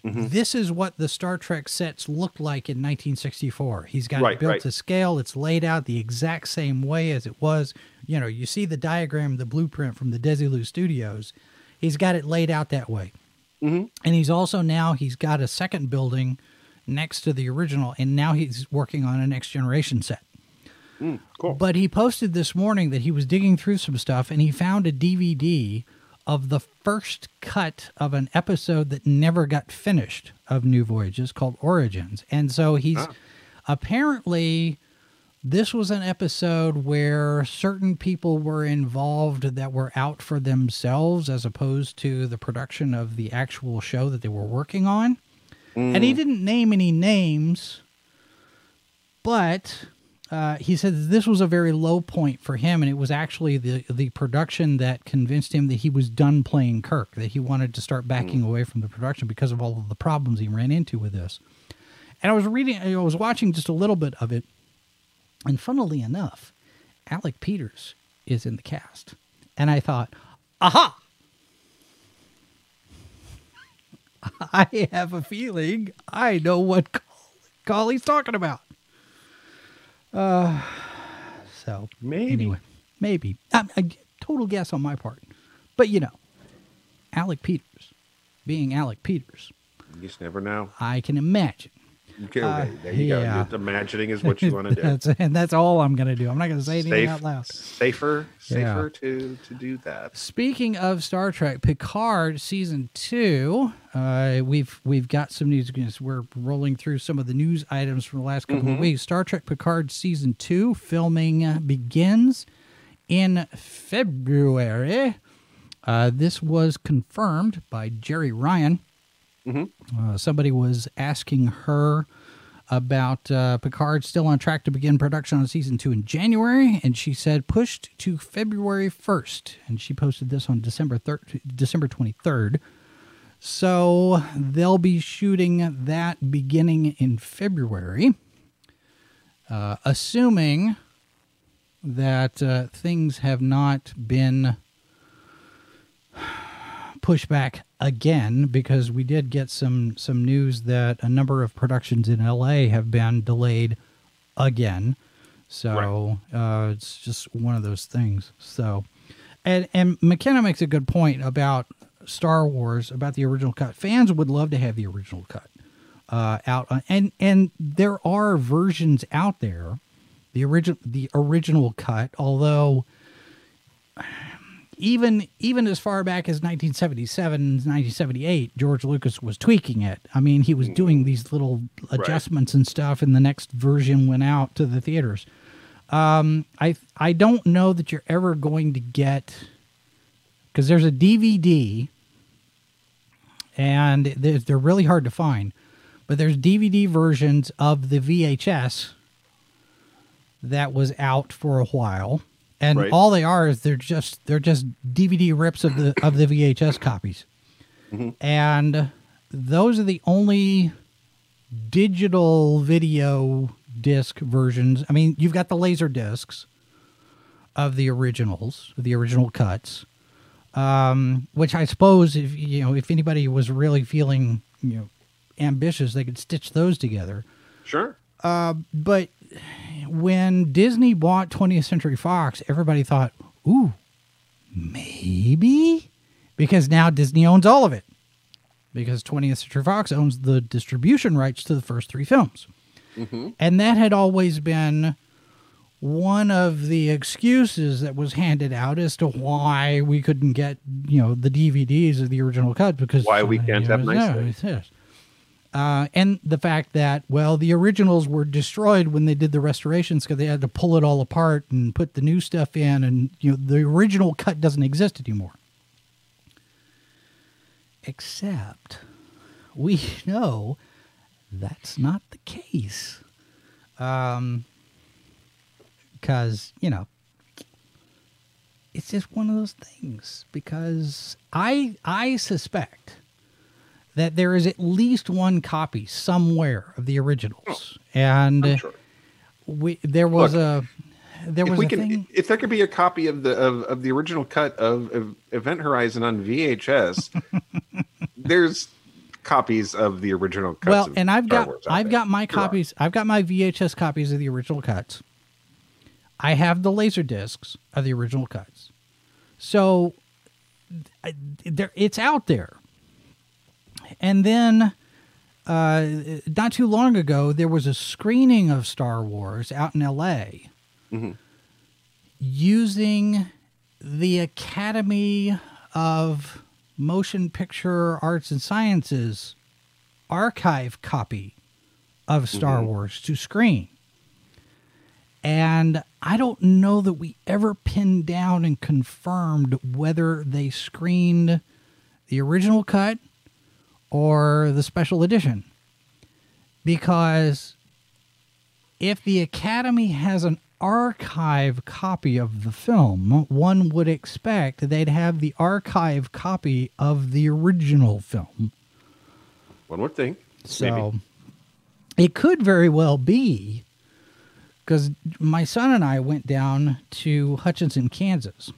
Mm-hmm. This is what the Star Trek sets looked like in 1964. He's got it built right. to scale. It's laid out the exact same way as it was. You know, you see the diagram, the blueprint from the Desilu Studios. He's got it laid out that way. Mm-hmm. And he's also now he's got a second building next to the original, and now he's working on a next generation set. Mm, cool But he posted this morning that he was digging through some stuff and he found a DVD of the first cut of an episode that never got finished of New Voyages called Origins. And so he's ah. apparently this was an episode where certain people were involved that were out for themselves as opposed to the production of the actual show that they were working on. And he mm. didn't name any names, but uh, he said this was a very low point for him, and it was actually the the production that convinced him that he was done playing Kirk, that he wanted to start backing away from the production because of all of the problems he ran into with this. And I was reading, I was watching just a little bit of it, and funnily enough, Alec Peters is in the cast, and I thought, aha. I have a feeling I know what Cawley's talking about. Uh, so Maybe. anyway, maybe um, a total guess on my part, but you know, Alec Peters, being Alec Peters, You just never know. I can imagine. Okay, Uh, there you go. yeah. Just imagining is what you want to do. that's, and that's all I'm going to do. I'm not going to say anything Safe- out loud. Safer, Yeah. safer to to do that. Speaking of Star Trek, Picard season two, uh, we've we've got some news. We're rolling through some of the news items from the last couple of weeks. Star Trek Picard season two filming begins in February. Uh, this was confirmed by Jeri Ryan. Uh, somebody was asking her about uh, Picard still on track to begin production on season two in January, and she said pushed to February 1st. And she posted this on December thir- December 23rd. So they'll be shooting that beginning in February, uh, assuming that uh, things have not been pushed back again because we did get some some news that a number of productions in LA have been delayed again. So uh, it's just one of those things. So, and and McKenna makes a good point about Star Wars about the original cut. Fans would love to have the original cut uh, out, on, and and there are versions out there, the original the original cut, although even even as far back as 1977 1978 george lucas was tweaking it. I mean he was doing these little adjustments and stuff and the next version went out to the theaters. Um, i i don't know that you're ever going to get because there's a dvd and they're, they're really hard to find but there's dvd versions of the vhs that was out for a while and Right. all they are is they're just they're just dvd rips of the of the vhs copies and those are the only digital video disc versions i mean you've got the laser discs of the originals the original cuts um, which i suppose if you know if anybody was really feeling you know ambitious they could stitch those together Sure. but when Disney bought 20th Century Fox, everybody thought, ooh, maybe? Because now Disney owns all of it. Because 20th Century Fox owns the distribution rights to the first three films. Mm-hmm. And that had always been one of the excuses that was handed out as to why we couldn't get, you know, the DVDs of the original cut because Why we can't have know, nice no, things. Uh, and the fact that well the originals were destroyed when they did the restorations because they had to pull it all apart and put the new stuff in and you know the original cut doesn't exist anymore. Except we know that's not the case. Um because you know it's just one of those things because i i suspect that there is at least one copy somewhere of the originals. Oh, and I'm uh, sure. we there was Look, a there If was we a can, thing if there could be a copy of the of, of the original cut of, of Event Horizon on VHS, there's copies of the original cuts. well and i've Star got Wars i've got my copies i've got my vhs copies of the original cuts. I have the laser discs of the original cuts. So I- there it's out there and then uh, not too long ago there was a screening of star wars out in la using the academy of motion picture arts and sciences archive copy of Star Wars to screen. And I don't know that we ever pinned down and confirmed whether they screened the original cut or the special edition. Because if the Academy has an archive copy of the film, one would expect they'd have the archive copy of the original film. One would think. So it could very well be because my son and I went down to Hutchinson, Kansas,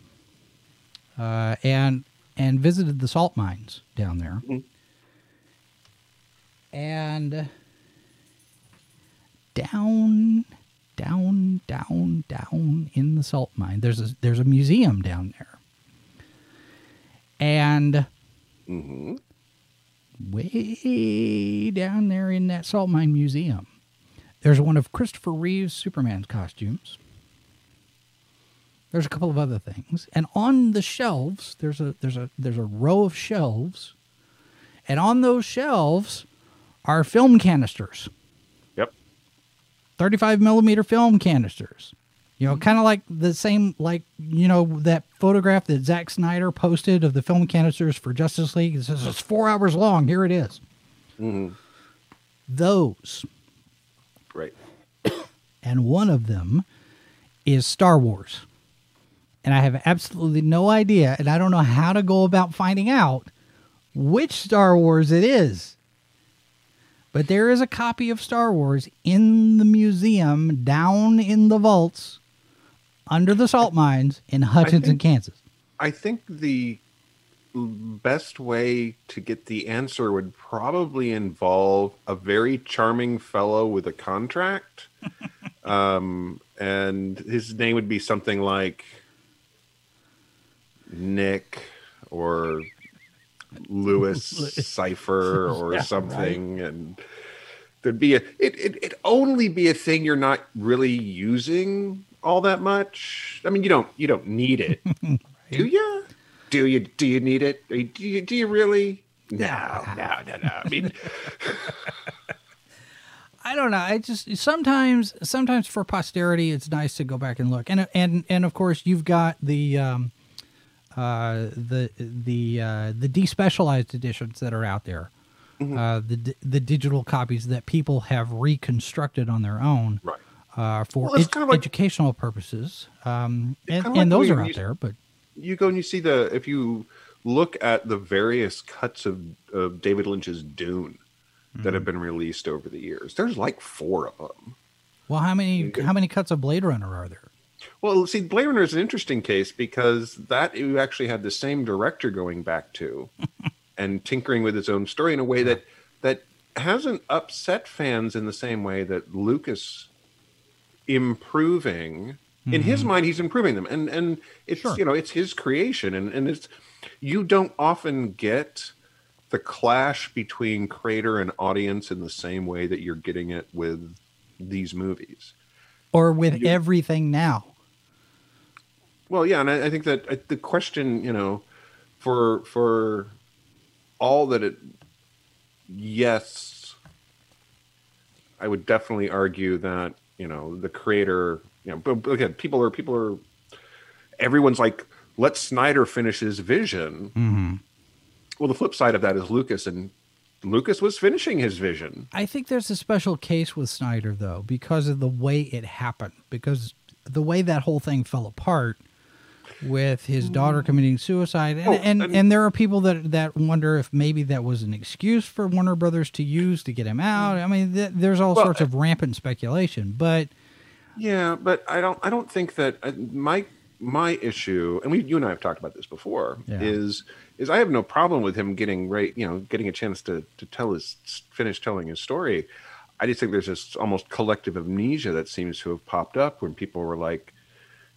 uh, and and visited the salt mines down there, and down, down, down, down in the salt mine. There's a there's a museum down there, and mm-hmm. way down there in that salt mine museum, there's one of Christopher Reeve's Superman costumes. There's a couple of other things, and on the shelves there's a there's a there's a row of shelves, and on those shelves are film canisters. Yep. 35 millimeter film canisters. You know, kind of like the same, like, you know, that photograph that Zack Snyder posted of the film canisters for Justice League. It says it's four hours long. Here it is. Mm-hmm. Those. Right. And one of them is Star Wars. And I have absolutely no idea, and I don't know how to go about finding out which Star Wars it is. But there is a copy of Star Wars in the museum down in the vaults under the salt mines in Hutchinson, think- Kansas. I think the best way to get the answer would probably involve a very charming fellow with a contract. um, and his name would be something like Nick or Louis Cyphre or Yeah, something. And there'd be a, it, it, it'd only be a thing you're not really using all that much. I mean, you don't, you don't need it. Do you? Do you? Do you need it? Do you? Do you, do you really? No, no, no, no. I mean, I don't know. I just sometimes sometimes for posterity it's nice to go back and look. And and and of course you've got the um uh the the uh the despecialized editions that are out there. Uh the the digital copies that people have reconstructed on their own. right. Uh, for Well, ed- kind of like- educational purposes, um, and, kinda like and those are out used- there. But You go and you see the if you look at the various cuts of, of David Lynch's Dune that have been released over the years. There's like four of them. well, how many how many cuts of Blade Runner are there? Well, see, Blade Runner is an interesting case because that you actually had the same director going back to and tinkering with his own story in a way that that hasn't upset fans in the same way that Lucas improving in his mm-hmm. mind he's improving them and and it's Sure. you know it's his creation and and it's you don't often get the clash between creator and audience in the same way that you're getting it with these movies Or with You- everything now? Well, yeah, and I, I think that uh, the question, you know, for for all that it, yes, I would definitely argue that you know the creator, you know, but, but again, people are people are, everyone's like, let Snyder finish his vision. Mm-hmm. Well, the flip side of that is Lucas, and Lucas was finishing his vision. I think there's a special case with Snyder though because of the way it happened because the way that whole thing fell apart with his daughter committing suicide and Oh, and, and- and there are people that that wonder if maybe that was an excuse for Warner Brothers to use to get him out. I mean th- there's all Well, sorts of rampant speculation, but Yeah, but I don't. I don't think that uh, my my issue, and we, you and I have talked about this before, Yeah. is is I have no problem with him getting right, you know, getting a chance to to tell his finish telling his story. I just think there's this almost collective amnesia that seems to have popped up when people were like,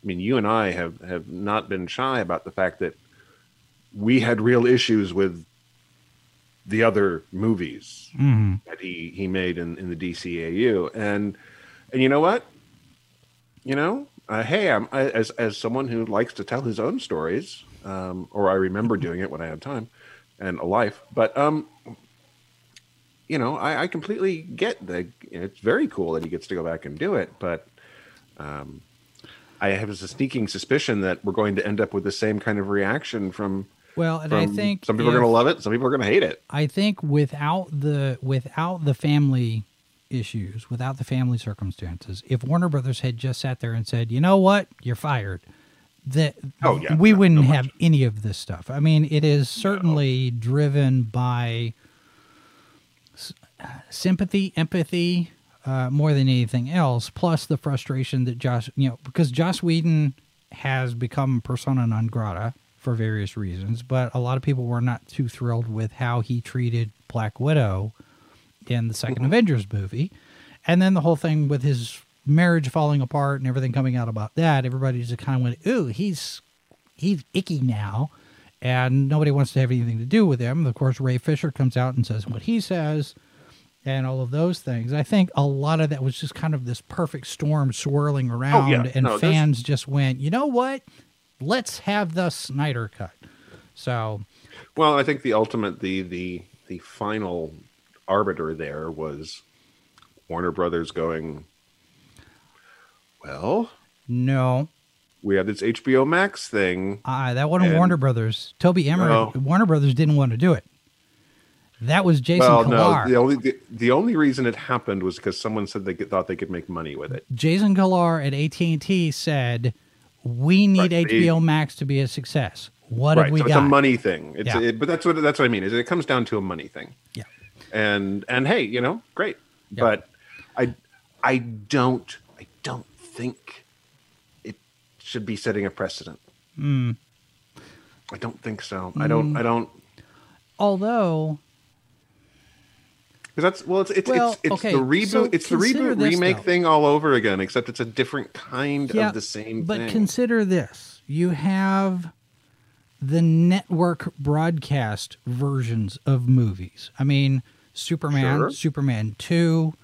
I mean, you and I have have not been shy about the fact that we had real issues with the other movies that he he made in, in the DCAU, and and you know what, you know, uh, hey, I'm I, as as someone who likes to tell his own stories, um, or I remember doing it when I had time and a life, but um, you know, I, I completely get that it's very cool that he gets to go back and do it, but um, I have a sneaking suspicion that we're going to end up with the same kind of reaction from. well, and I think some people are going to love it, some people are going to hate it. I think without the without the family issues, without the family circumstances, if Warner Brothers had just sat there and said, "You know what? You're fired." That Oh, yeah. we No, wouldn't no have any of this stuff. I mean, it is certainly driven by s- sympathy, empathy, uh, more than anything else. Plus the frustration that Josh, you know, because Joss Whedon has become persona non grata for various reasons, but a lot of people were not too thrilled with how he treated Black Widow in the 2nd Avengers movie. And then the whole thing with his marriage falling apart and everything coming out about that, everybody just kind of went, "Ooh, he's he's icky now." and nobody wants to have anything to do with him. Of course, Ray Fisher comes out and says what he says, and all of those things. I think a lot of that was just kind of this perfect storm swirling around, and Oh, No, there's- fans just went, you know what? Let's have the Snyder cut. So, Well, I think the ultimate, the the the final arbiter there was Warner Brothers going. Well, no, we have this HBO Max thing. uh, that wasn't And- Warner Brothers. Toby Emmerich, No. Warner Brothers didn't want to do it. That was Jason well, Kilar. no, the only the, the only reason it happened was because someone said they could, thought they could make money with it. Jason Kilar at AT&T said, "We need Right, HBO Max to be a success. What right, have we so got?" it's a money thing. It's Yeah. it, but that's what that's what I mean. Is it comes down to a money thing. Yeah. and and hey, you know, great. Yeah. But I I don't I don't think it should be setting a precedent. Hmm. I don't think so. I don't I don't Although, because that's well it's it's Well, it's, it's okay, the reboot so it's the reboot this, remake though. thing all over again except it's a different kind yeah, of the same thing but thing. consider this: you have the network broadcast versions of movies. I mean, Superman, Sure. Superman Two.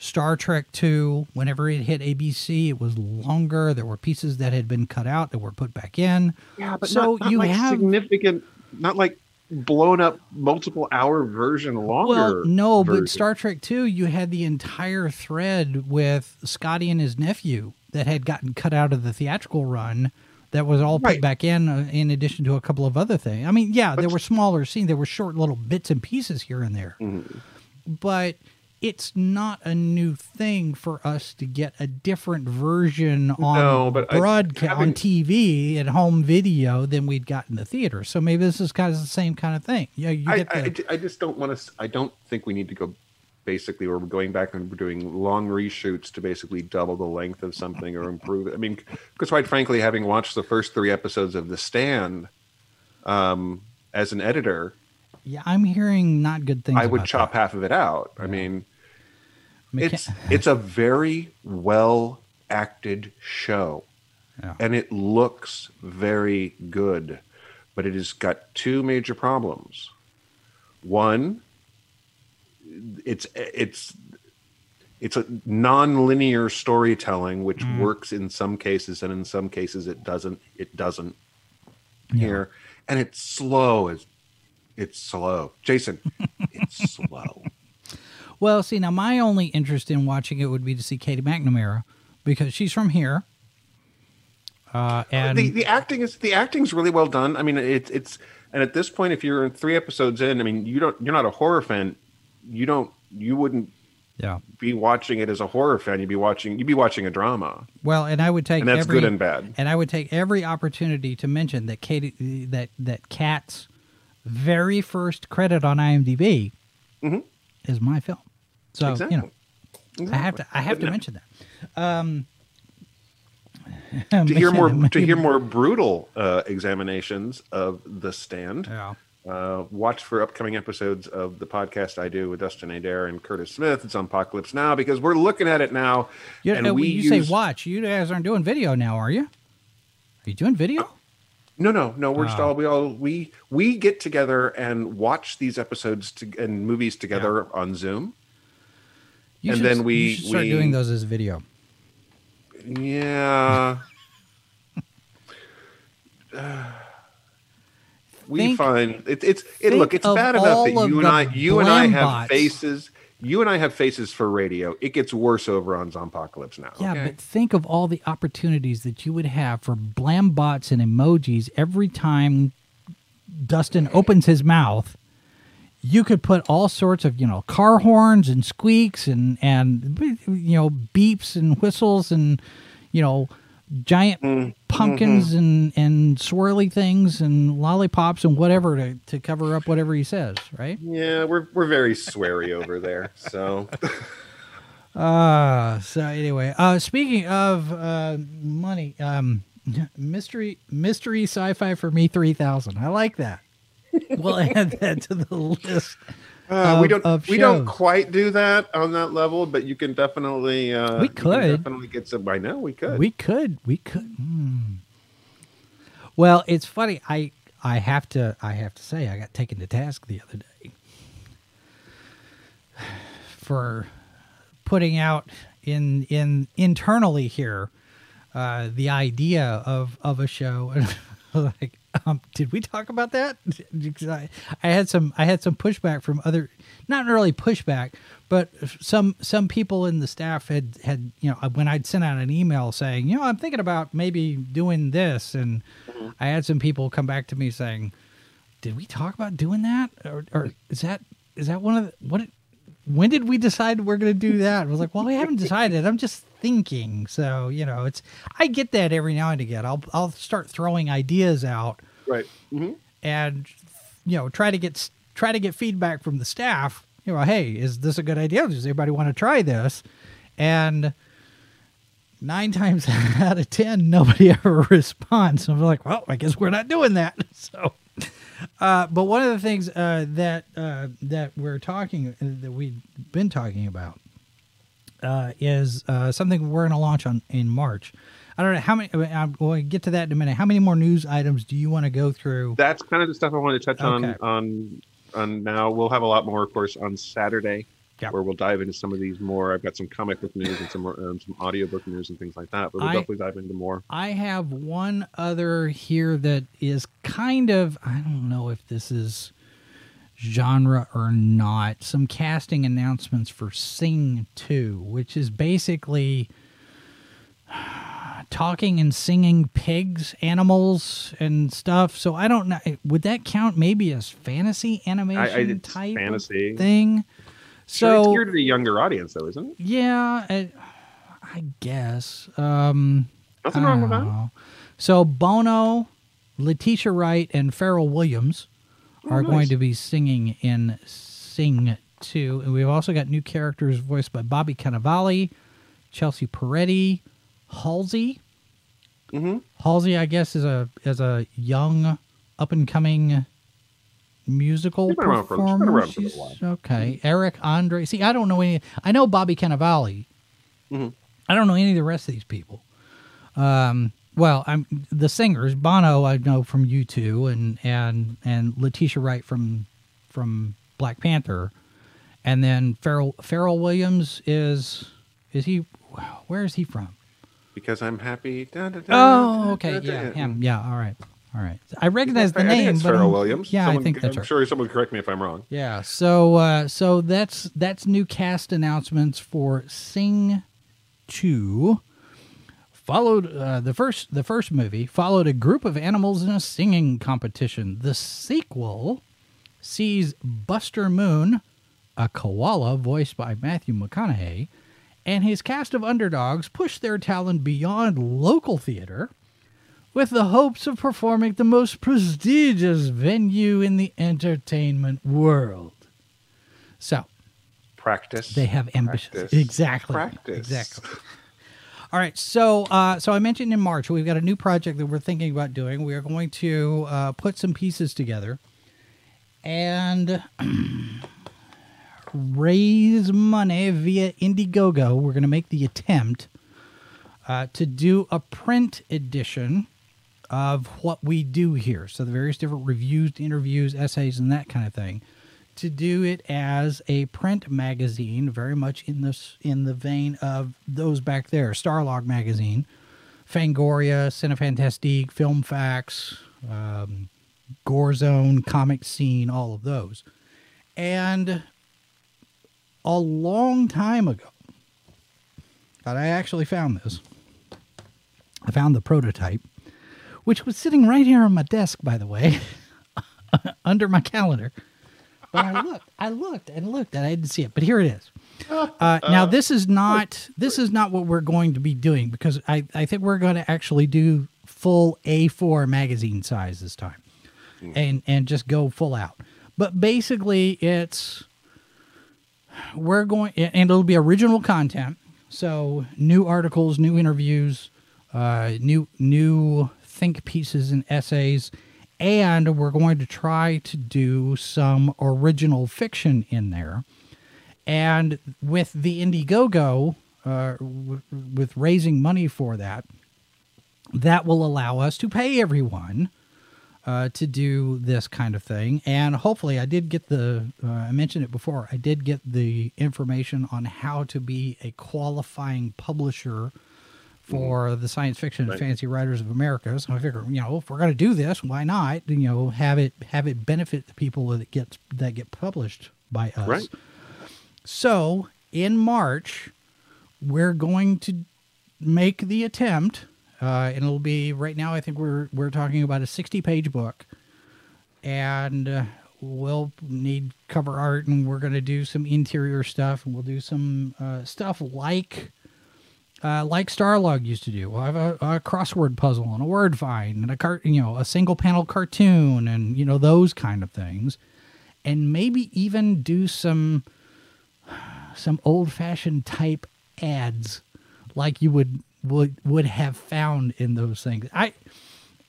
Star Trek 2, whenever it hit ABC, it was longer. There were pieces that had been cut out that were put back in. yeah, but so not, not you like have significant not like blown up multiple hour version longer. Well, no, version. but Star Trek 2, you had the entire thread with Scotty and his nephew that had gotten cut out of the theatrical run that was all put back in uh, in addition to a couple of other things. I mean, yeah, there But- were smaller scenes, there were short little bits and pieces here and there. Mm-hmm. But it's not a new thing for us to get a different version on No, but I- broadcast on TV and home video than we'd got in the theater. So maybe this is kind of the same kind of thing. Yeah, you I, get the, I, I just don't want to. I don't think we need to go. Basically, or we're going back and we're doing long reshoots to basically double the length of something or improve it. I mean, because quite frankly, having watched the first three episodes of The Stand, um, as an editor, Yeah, I'm hearing not good things. I would chop that. half of it out. I mean, it's it's a very well acted show, Yeah. and it looks very good, but it has got two major problems. One, it's it's it's a non-linear storytelling which Mm. works in some cases and in some cases it doesn't it doesn't Yeah. here and it's slow as it's slow. Jason it's slow. Well, see, now my only interest in watching it would be to see Katie McNamara because she's from here. Uh, and the the acting is the acting's really well done. I mean it's it's and at this point if you're three episodes in i mean you don't you're not a horror fan. You don't you wouldn't yeah, be watching it as a horror fan. You'd be watching you'd be watching a drama. Well, and I would take and that's every, good and bad. and I would take every opportunity to mention that Katie that that Kat's very first credit on IMDb Mhm. is my film. So exactly you know, I have to I have to mention that. Um, to hear more to hear more brutal uh, examinations of the stand Yeah. uh, watch for upcoming episodes of the podcast I do with Dustin Adair and Curtis Smith. It's on Apocalypse Now because we're looking at it now. You, and uh, we you use, say watch. You guys aren't doing video now, are you? Are you doing video? No, no, no. We're just Oh. all we all we we get together and watch these episodes to, and movies together on Zoom. You and should- then we- start we- doing those as video. Yeah. we Think- find it, it's it, look. It's bad enough that you and I you and I have Blambots. faces. You and I have faces for radio. It gets worse over on Zompocalypse now. Yeah, okay? but think of all the opportunities that you would have for blam bots and emojis every time Dustin opens his mouth. You could put all sorts of, you know, car horns and squeaks and and you know beeps and whistles and you know giant Mm, pumpkins mm-hmm. and and swirly things and lollipops and whatever to, to cover up whatever he says, right? Yeah, we're we're very sweary over there. So Uh so anyway, uh speaking of uh money, um mystery mystery sci-fi for me 3000. I like that. we'll add that to the list. Uh, we don't of we don't quite do that on that level, but you can definitely uh, We could. definitely get some. I know we could. We could we could. hmm. Well, it's funny. I I have to I have to say I got taken to task the other day for putting out in in internally here uh, the idea of of a show and like um, did we talk about that I, I had some i had some pushback from other not really pushback but some some people in the staff had had you know when i'd sent out an email saying you know i'm thinking about maybe doing this and i had some people come back to me saying did we talk about doing that or, or is that is that one of the what when did we decide we're going to do that? I was like, well, we haven't decided. I'm just thinking. So, you know, it's, I get that every now and again. I'll, I'll start throwing ideas out Right. hmm and, you know, try to get, try to get feedback from the staff. You know, hey, is this a good idea? Does everybody want to try this? And nine times out of 10, nobody ever responds. So I'm like, well, I guess we're not doing that. So, uh, but one of the things uh, that uh, that we're talking uh, that we've been talking about uh, is uh, something we're going to launch on in March. I don't know how many. I mean, I'm going to get to that in a minute. How many more news items do you want to go through? That's kind of the stuff I wanted to touch on Okay. on on now. We'll have a lot more, of course, on Saturday, Yeah. where we'll dive into some of these more. I've got some comic book news and some um, some audiobook news and things like that. But we'll I- definitely dive into more. I have one other here that is kind of I don't know if this is genre or not. Some casting announcements for Sing 2, which is basically talking and singing pigs, animals and stuff. So I don't know would that count maybe as fantasy animation I, I, type fantasy. thing? Sure, it's geared to a younger audience, though, isn't it? yeah, I, I guess. Um Nothing wrong with that. Oh. So Bono, Letitia Wright, and Pharrell Williams are Oh, going to be singing in Sing 2. And we've also got new characters voiced by Bobby Cannavale, Chelsea Peretti, Halsey. Mm-hmm. Halsey, I guess, is a is a young, up and coming musical She's around for- been performer. around for a She's- okay. Eric Andre. See, I don't know any. I know Bobby Cannavale. Mhm. I don't know any of the rest of these people. Um, well, I'm the singers. Bono, I know from U2, and and and Letitia Wright from from Black Panther, and then Pharrell Pharrell Williams is is he? Where is he from? Because I'm happy. Da, da, da, Oh, okay, yeah, him, yeah. All right, all right. I recognize the I think name, it's Pharrell Williams. Yeah, Someone- I think that's I'm right. sure someone correct me if I'm wrong. Yeah. So uh, so that's that's new cast announcements for Sing 2. Followed uh, the first the first movie followed a group of animals in a singing competition. The sequel sees Buster Moon, a koala voiced by Matthew McConaughey, and his cast of underdogs push their talent beyond local theater with the hopes of performing the most prestigious venue in the entertainment world. So Practice. they have ambitions. Practice. Exactly. Practice. Exactly. All right. So, uh, so I mentioned in March we've got a new project that we're thinking about doing. We are going to uh, put some pieces together and raise money via Indiegogo. We're going to make the attempt uh, to do a print edition of what we do here. So the various different reviews, interviews, essays, and that kind of thing. To do it as a print magazine, very much in this in the vein of those back there, Starlog magazine, Fangoria, Cinefantastique, Filmfax, um, GoreZone, Comic Scene, all of those. And a long time ago, but I actually found this. I found the prototype, which was sitting right here on my desk, by the way, under my calendar. But I looked, I looked and looked, and I didn't see it. But here it is. Uh, now this is not this is not what we're going to be doing because I, I think we're going to actually do full A4 magazine size this time, and and just go full out. But basically, it's we're going and it'll be original content. So new articles, new interviews, uh, new new think pieces and essays, and we're going to try to do some original fiction in there. And with the Indiegogo, uh, w- with raising money for that, that will allow us to pay everyone uh, to do this kind of thing. And hopefully, I did get the, uh, I mentioned it before, I did get the information on how to be a qualifying publisher for the science fiction and Right. fantasy writers of America. So I figure, you know, if we're going to do this, why not? You know, have it have it benefit the people that gets that get published by us. Right. So in March, we're going to make the attempt, uh, and it'll be right now. I think we're we're talking about a sixty-page book, and uh, we'll need cover art, and we're going to do some interior stuff, and we'll do some uh, stuff like. Uh, like Starlog used to do, we'll have a, a crossword puzzle and a word find and a cart, you know, a single panel cartoon and you know those kind of things, and maybe even do some some old fashioned type ads like you would would would have found in those things. I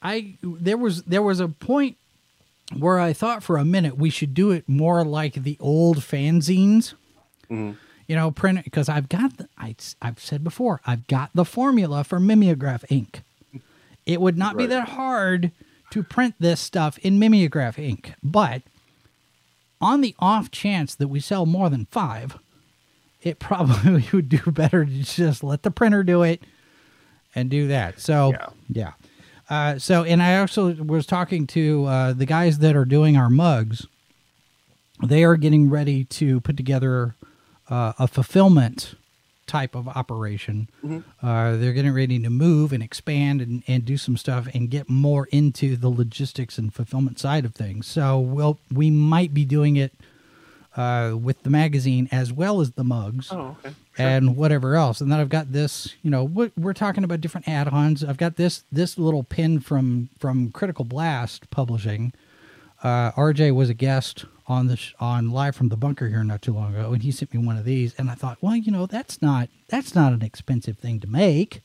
I there was there was a point where I thought for a minute we should do it more like the old fanzines. Mm-hmm. You know, print because I've got the, I, I've said before I've got the formula for mimeograph ink. It would not be that hard to print this stuff in mimeograph ink, but on the off chance that we sell more than five, it probably would do better to just let the printer do it and do that. So Yeah. yeah. Uh, so and I also was talking to uh, the guys that are doing our mugs. They are getting ready to put together uh, a fulfillment type of operation. Uh, they're getting ready to move and expand and, and do some stuff and get more into the logistics and fulfillment side of things. So we'll we might be doing it uh, with the magazine as well as the mugs Oh, okay. And whatever else. And then I've got this, you know, we're, talking about different add-ons. I've got this this little pin from from Critical Blast Publishing. Uh, RJ was a guest on the on live from the bunker here not too long ago, and he sent me one of these, and I thought, well, you know, that's not that's not an expensive thing to make.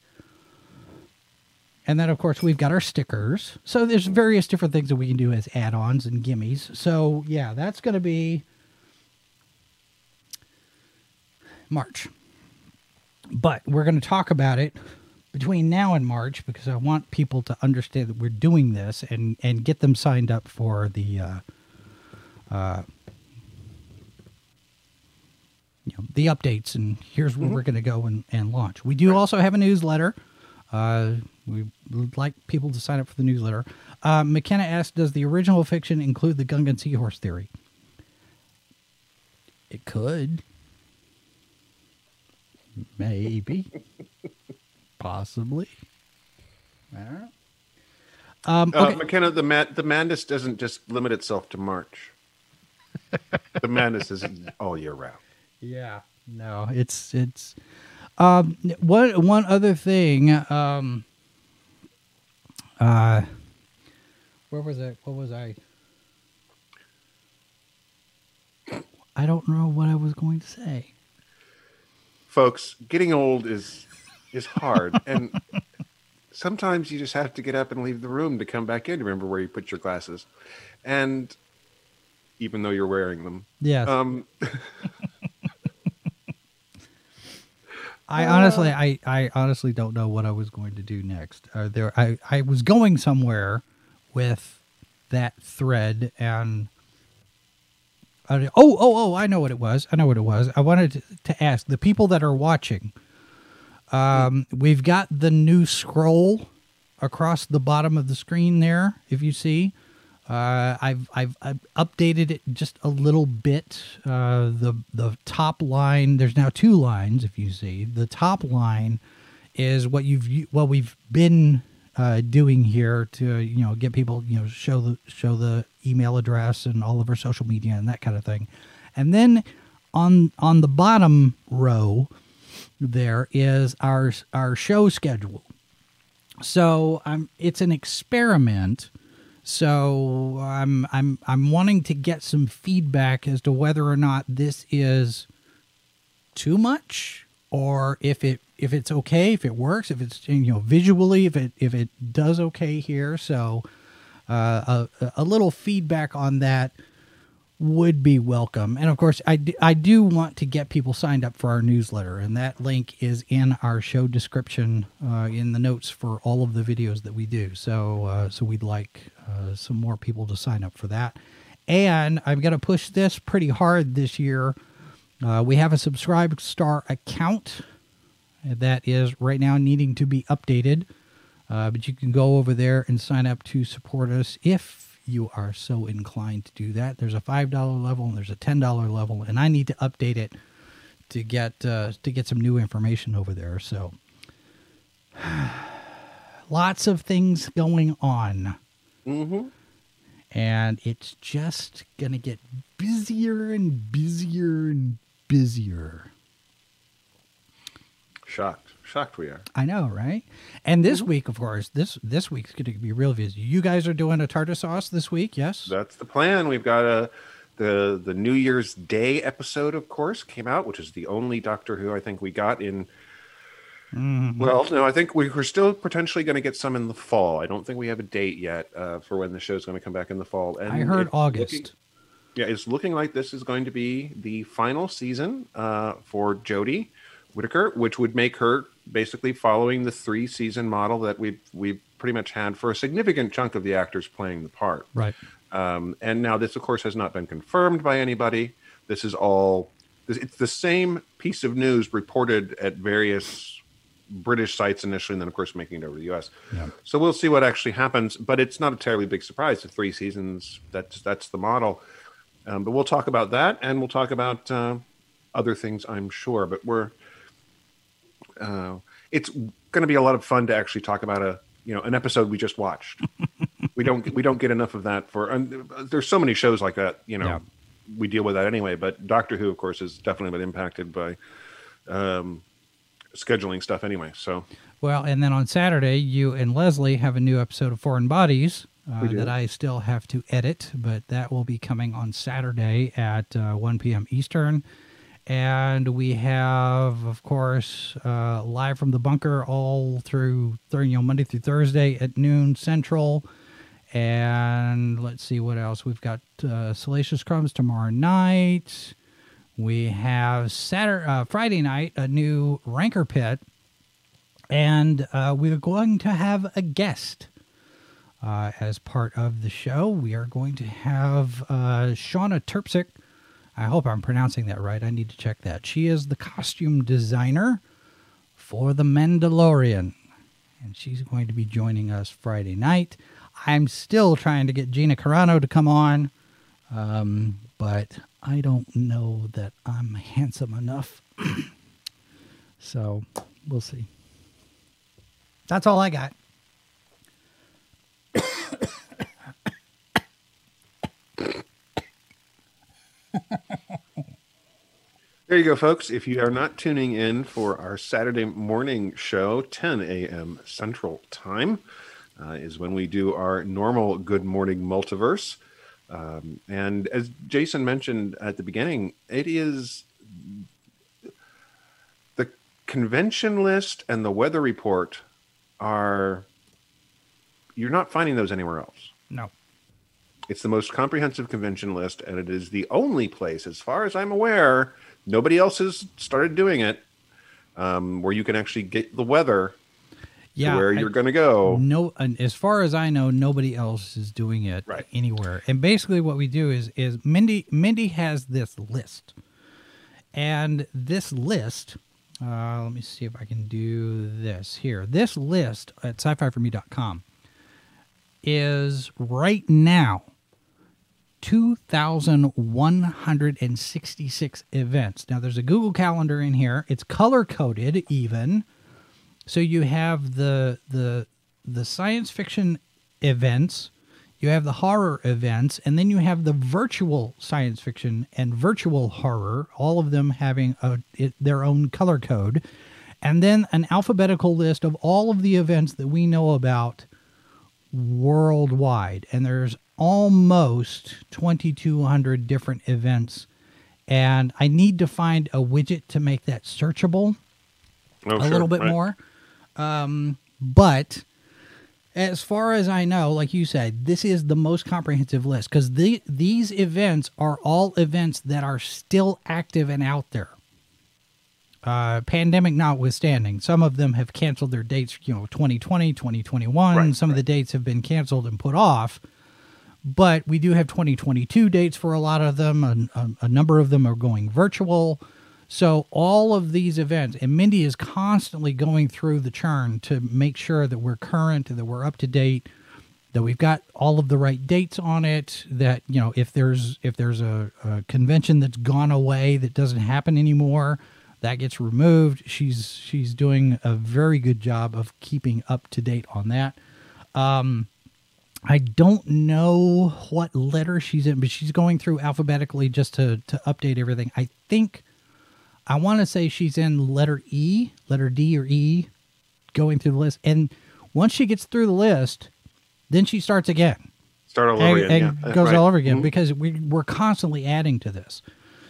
And then, of course, we've got our stickers. So there's various different things that we can do as add-ons and gimmies. So yeah, that's going to be March. But we're going to talk about it between now and March because I want people to understand that we're doing this and and get them signed up for the uh, uh, you know the updates and here's where we're going to go and, and launch. We do also have a newsletter. Uh, we would like people to sign up for the newsletter. Uh, McKenna asked, "Does the original fiction include the Gungan seahorse theory?" It could. Maybe. Possibly. I don't. Um, Uh. McKenna, the ma- the madness doesn't just limit itself to March. the madness is all year round. Yeah. No, it's it's um one one other thing um uh where was I what was I I don't know what I was going to say. Folks, getting old is is hard, and sometimes you just have to get up and leave the room to come back in to remember where you put your glasses, and even though you're wearing them, Yes. um, I honestly, I, I honestly don't know what I was going to do next. Uh, there, I, I was going somewhere with that thread, and oh, oh, oh, I know what it was. I know what it was. I wanted to, ask the people that are watching. Um, we've got the new scroll across the bottom of the screen there. If you see, uh, I've, I've I've updated it just a little bit. Uh, the the top line there's now two lines. If you see the top line is what you've what we've been uh, doing here to you know get people you know show the show the email address and all of our social media and that kind of thing, and then on on the bottom row there is our our show schedule. So um, it's an experiment. So I'm I'm I'm wanting to get some feedback as to whether or not this is too much or if it if it's okay, if it works, if it's you know visually, if it if it does okay here. So uh, a a little feedback on that would be welcome. And of course, I do, I do want to get people signed up for our newsletter, and that link is in our show description uh, in the notes for all of the videos that we do. So, uh, so we'd like uh, some more people to sign up for that. And I'm going to push this pretty hard this year. Uh, we have a SubscribeStar account that is right now needing to be updated. Uh, but you can go over there and sign up to support us if you are so inclined to do that. There's a five dollar level and there's a ten dollar level, and I need to update it to get uh, to get some new information over there. So, lots of things going on, Mm-hmm. and it's just gonna get busier and busier and busier. Shocked. Shocked we are. I know, right? And this week, of course, this this week's going to be real busy. You guys are doing a tartar sauce this week, yes? That's the plan. We've got a the the New Year's Day episode, of course, came out, which is the only Doctor Who I think we got in. Mm-hmm. Well, no, I think we, we're still potentially going to get some in the fall. I don't think we have a date yet uh, for when the show's going to come back in the fall. And I heard August. looking- yeah, it's looking like this is going to be the final season uh, for Jodie Whittaker, which would make her basically following the three season model that we've we've pretty much had for a significant chunk of the actors playing the part. Right. Um, and now this, of course, has not been confirmed by anybody. This is all. It's the same piece of news reported at various British sites initially, and then, of course, making it over to the U.S. Yeah. So we'll see what actually happens. But it's not a terribly big surprise. The three seasons. That's that's the model. Um, but we'll talk about that, and we'll talk about uh, other things, I'm sure. But we're. Uh, it's going to be a lot of fun to actually talk about a you know an episode we just watched. we don't we don't get enough of that for. And there's so many shows like that. You know, Yeah. we deal with that anyway. But Doctor Who, of course, has definitely been impacted by um, scheduling stuff anyway. So Well, and then on Saturday, you and Leslie have a new episode of Foreign Bodies uh, that I still have to edit, but that will be coming on Saturday at uh, 1 p.m. Eastern. And we have, of course, uh, live from the bunker all through, through you know Monday through Thursday at noon Central. And let's see what else we've got. Uh, Salacious Crumbs tomorrow night. We have Saturday, uh, Friday night, a new Rancor Pit and uh, we're going to have a guest uh, as part of the show. We are going to have uh, Shawna Trpcic. I hope I'm pronouncing that right. I need to check that. She is the costume designer for The Mandalorian, and she's going to be joining us Friday night. I'm still trying to get Gina Carano to come on, um, but I don't know that I'm handsome enough. so we'll see. That's all I got. There you go, folks. If you are not tuning in for our Saturday morning show, 10 a.m. Central Time, uh, is when we do our normal Good Morning Multiverse. Um, and as Jason mentioned at the beginning, it is the convention list and the weather report are, you're not finding those anywhere else. It's the most comprehensive convention list, and it is the only place, as far as I'm aware, nobody else has started doing it, um, where you can actually get the weather Yeah. where you're going to go. No, and as far as I know, nobody else is doing it Right. anywhere. And basically, what we do is is Mindy Mindy has this list, and this list. Uh, let me see if I can do this here. This list at sci-fi4me.com is right now 2,166 events. Now, there's a Google Calendar in here. It's color coded, even. So you have the the the science fiction events, you have the horror events, and then you have the virtual science fiction and virtual horror, all of them having a, it, their own color code, and then an alphabetical list of all of the events that we know about worldwide. And there's almost 2,200 different events. And I need to find a widget to make that searchable Oh, a sure, little bit right. more. Um, but As far as I know, like you said, this is the most comprehensive list because the, these events are all events that are still active and out there. Uh, pandemic notwithstanding, some of them have canceled their dates, you know, 2020, 2021. Right, some of the dates have been canceled and put off. But we do have 2022 dates for a lot of them. A, a, a number of them are going virtual. So all of these events, and Mindy is constantly going through the churn to make sure that we're current, that we're up to date, that we've got all of the right dates on it. That you know, if there's if there's a, a convention that's gone away that doesn't happen anymore, that gets removed. She's she's doing a very good job of keeping up to date on that. Um, I don't know what letter she's in, but she's going through alphabetically just to to update everything. I think I want to say she's in letter E, letter D or E, going through the list. And once she gets through the list, then she starts again. Start all and, over again. and yeah. goes Right. all over again Mhm. because we we're constantly adding to this.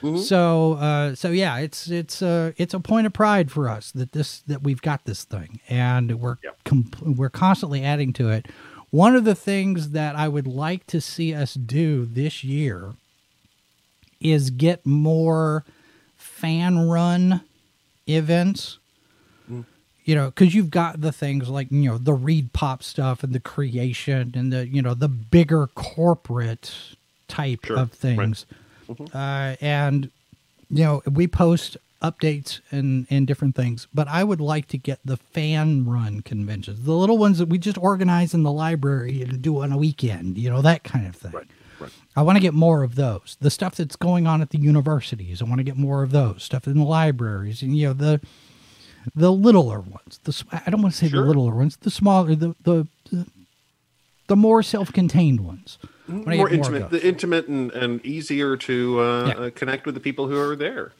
Mm-hmm. So uh, so yeah, it's it's uh, it's a point of pride for us that this that we've got this thing and we're Yep. com- we're constantly adding to it. One of the things that I would like to see us do this year is get more fan run events. You know, because you've got the things like you know the ReedPop stuff and the creation and the you know the bigger corporate type Sure, of right. things, uh, and you know we post updates and and different things. But I would like to get the fan run conventions, the little ones that we just organize in the library and do on a weekend. You know that kind of thing. Right. Right. I want to get more of those. The stuff that's going on at the universities, I want to get more of those. Stuff in the libraries, and you know the the littler ones. The I don't want to say Sure. the littler ones. The smaller, the the the, the more self-contained ones. More intimate, those. the intimate and, and easier to uh, Yeah. uh, connect with the people who are there,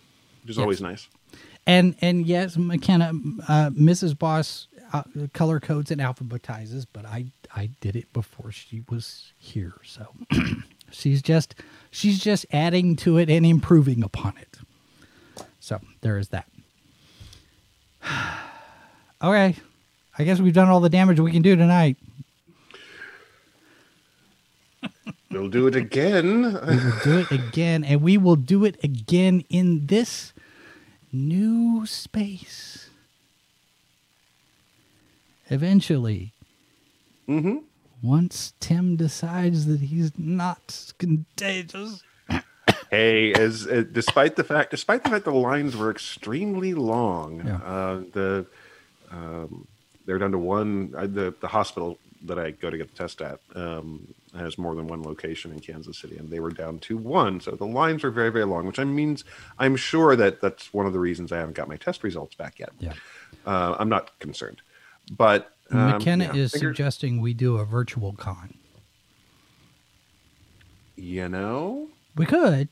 which is Yes. always nice. And and yes, McKenna, uh, Mrs. Boss uh, color codes and alphabetizes, but I I did it before she was here, so she's just she's just adding to it and improving upon it. So there is that. okay, I guess we've done all the damage we can do tonight. We'll do it again. We will do it again, and we will do it again in this new space. Eventually. hmm Once Tim decides that he's not contagious. Hey, as uh, despite the fact, despite the fact the lines were extremely long, Yeah. uh, the um, they're down to one. Uh, the the hospital that I go to get the test at um, has more than one location in Kansas City, and they were down to one. So the lines are very very long, which I means I'm sure that that's one of the reasons I haven't got my test results back yet. Yeah. Uh, I'm not concerned, but um, McKenna yeah, is suggesting we do a virtual con. You know, We could.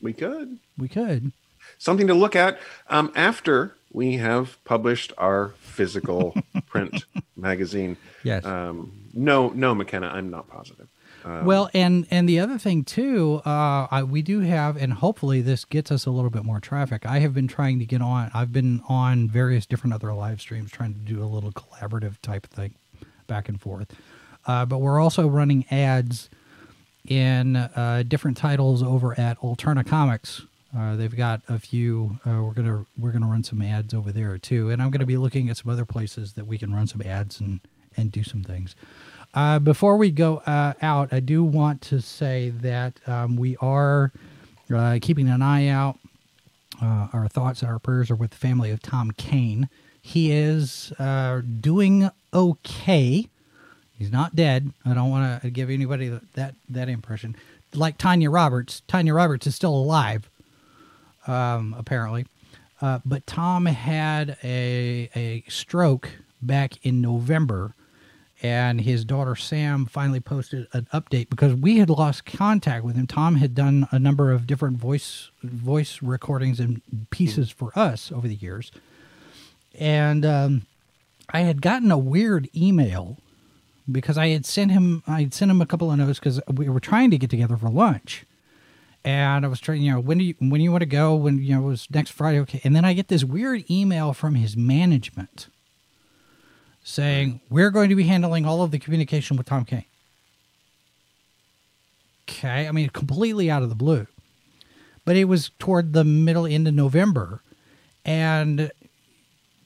we could. We could. something to look at um, after we have published our physical print magazine. Yes. Um, no, no, McKenna, I'm not positive. Um, well, and and the other thing too, uh, I, we do have, and hopefully this gets us a little bit more traffic. I have been trying to get on. I've been on various different other live streams, trying to do a little collaborative type thing, back and forth. Uh, but we're also running ads in uh, different titles over at Alterna Comics. Uh, they've got a few. Uh, we're gonna we're gonna run some ads over there too, and I'm gonna be looking at some other places that we can run some ads and and do some things. Uh, before we go uh, out, I do want to say that um, we are uh, keeping an eye out. Uh, our thoughts and our prayers are with the family of Tom Kane. He is uh, doing okay. He's not dead. I don't want to give anybody that that impression. Like Tanya Roberts, Tanya Roberts is still alive, um, apparently. Uh, but Tom had a a stroke back in November, and his daughter Sam finally posted an update because we had lost contact with him. Tom had done a number of different voice voice recordings and pieces for us over the years, and um, I had gotten a weird email because I had sent him I had sent him a couple of notes because we were trying to get together for lunch, and I was trying you know when do you when do you want to go? When you know it was next Friday. Okay. And then I get this weird email from his management saying, We're going to be handling all of the communication with Tom Kane. Okay. I mean, completely out of the blue. But it was toward the middle end of November. And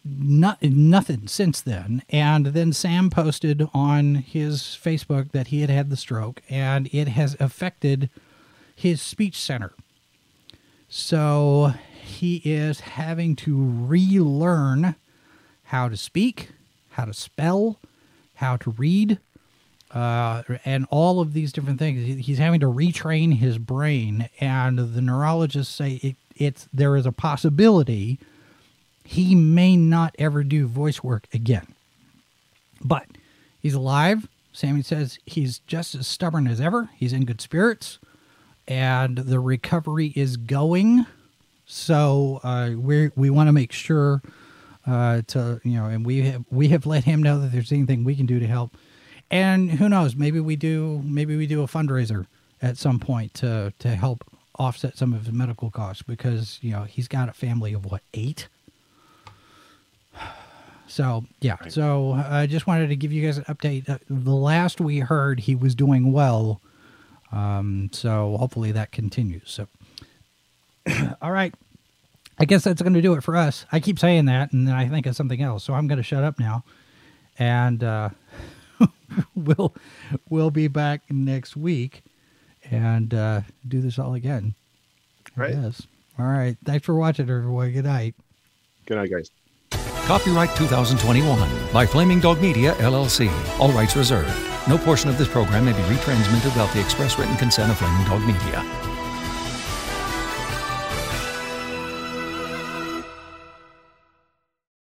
not, nothing since then. And then Sam posted on his Facebook that he had had the stroke and it has affected his speech center. So he is having to relearn how to speak, how to spell, how to read, uh, and all of these different things. He's having to retrain his brain, and the neurologists say it, it's there is a possibility he may not ever do voice work again. But he's alive. Sammy says he's just as stubborn as ever. He's in good spirits, and the recovery is going. So uh, we we want to make sure uh, to you know, and we have we have let him know that there's anything we can do to help. And who knows? Maybe we do. Maybe we do a fundraiser at some point to to help offset some of his medical costs because you know he's got a family of what eight so yeah, right. so I just wanted to give you guys an update. Uh, the last we heard, he was doing well. Um, so hopefully that continues. So, all right, I guess that's going to do it for us. I keep saying that, and then I think of something else. So I'm going to shut up now, and uh, we'll we'll be back next week and uh, do this all again. Right. Yes. All right. Thanks for watching, everyone. Good night. Good night, guys. Copyright 2021 by Flaming Dog Media, LLC. All rights reserved. No portion of this program may be retransmitted without the express written consent of Flaming Dog Media.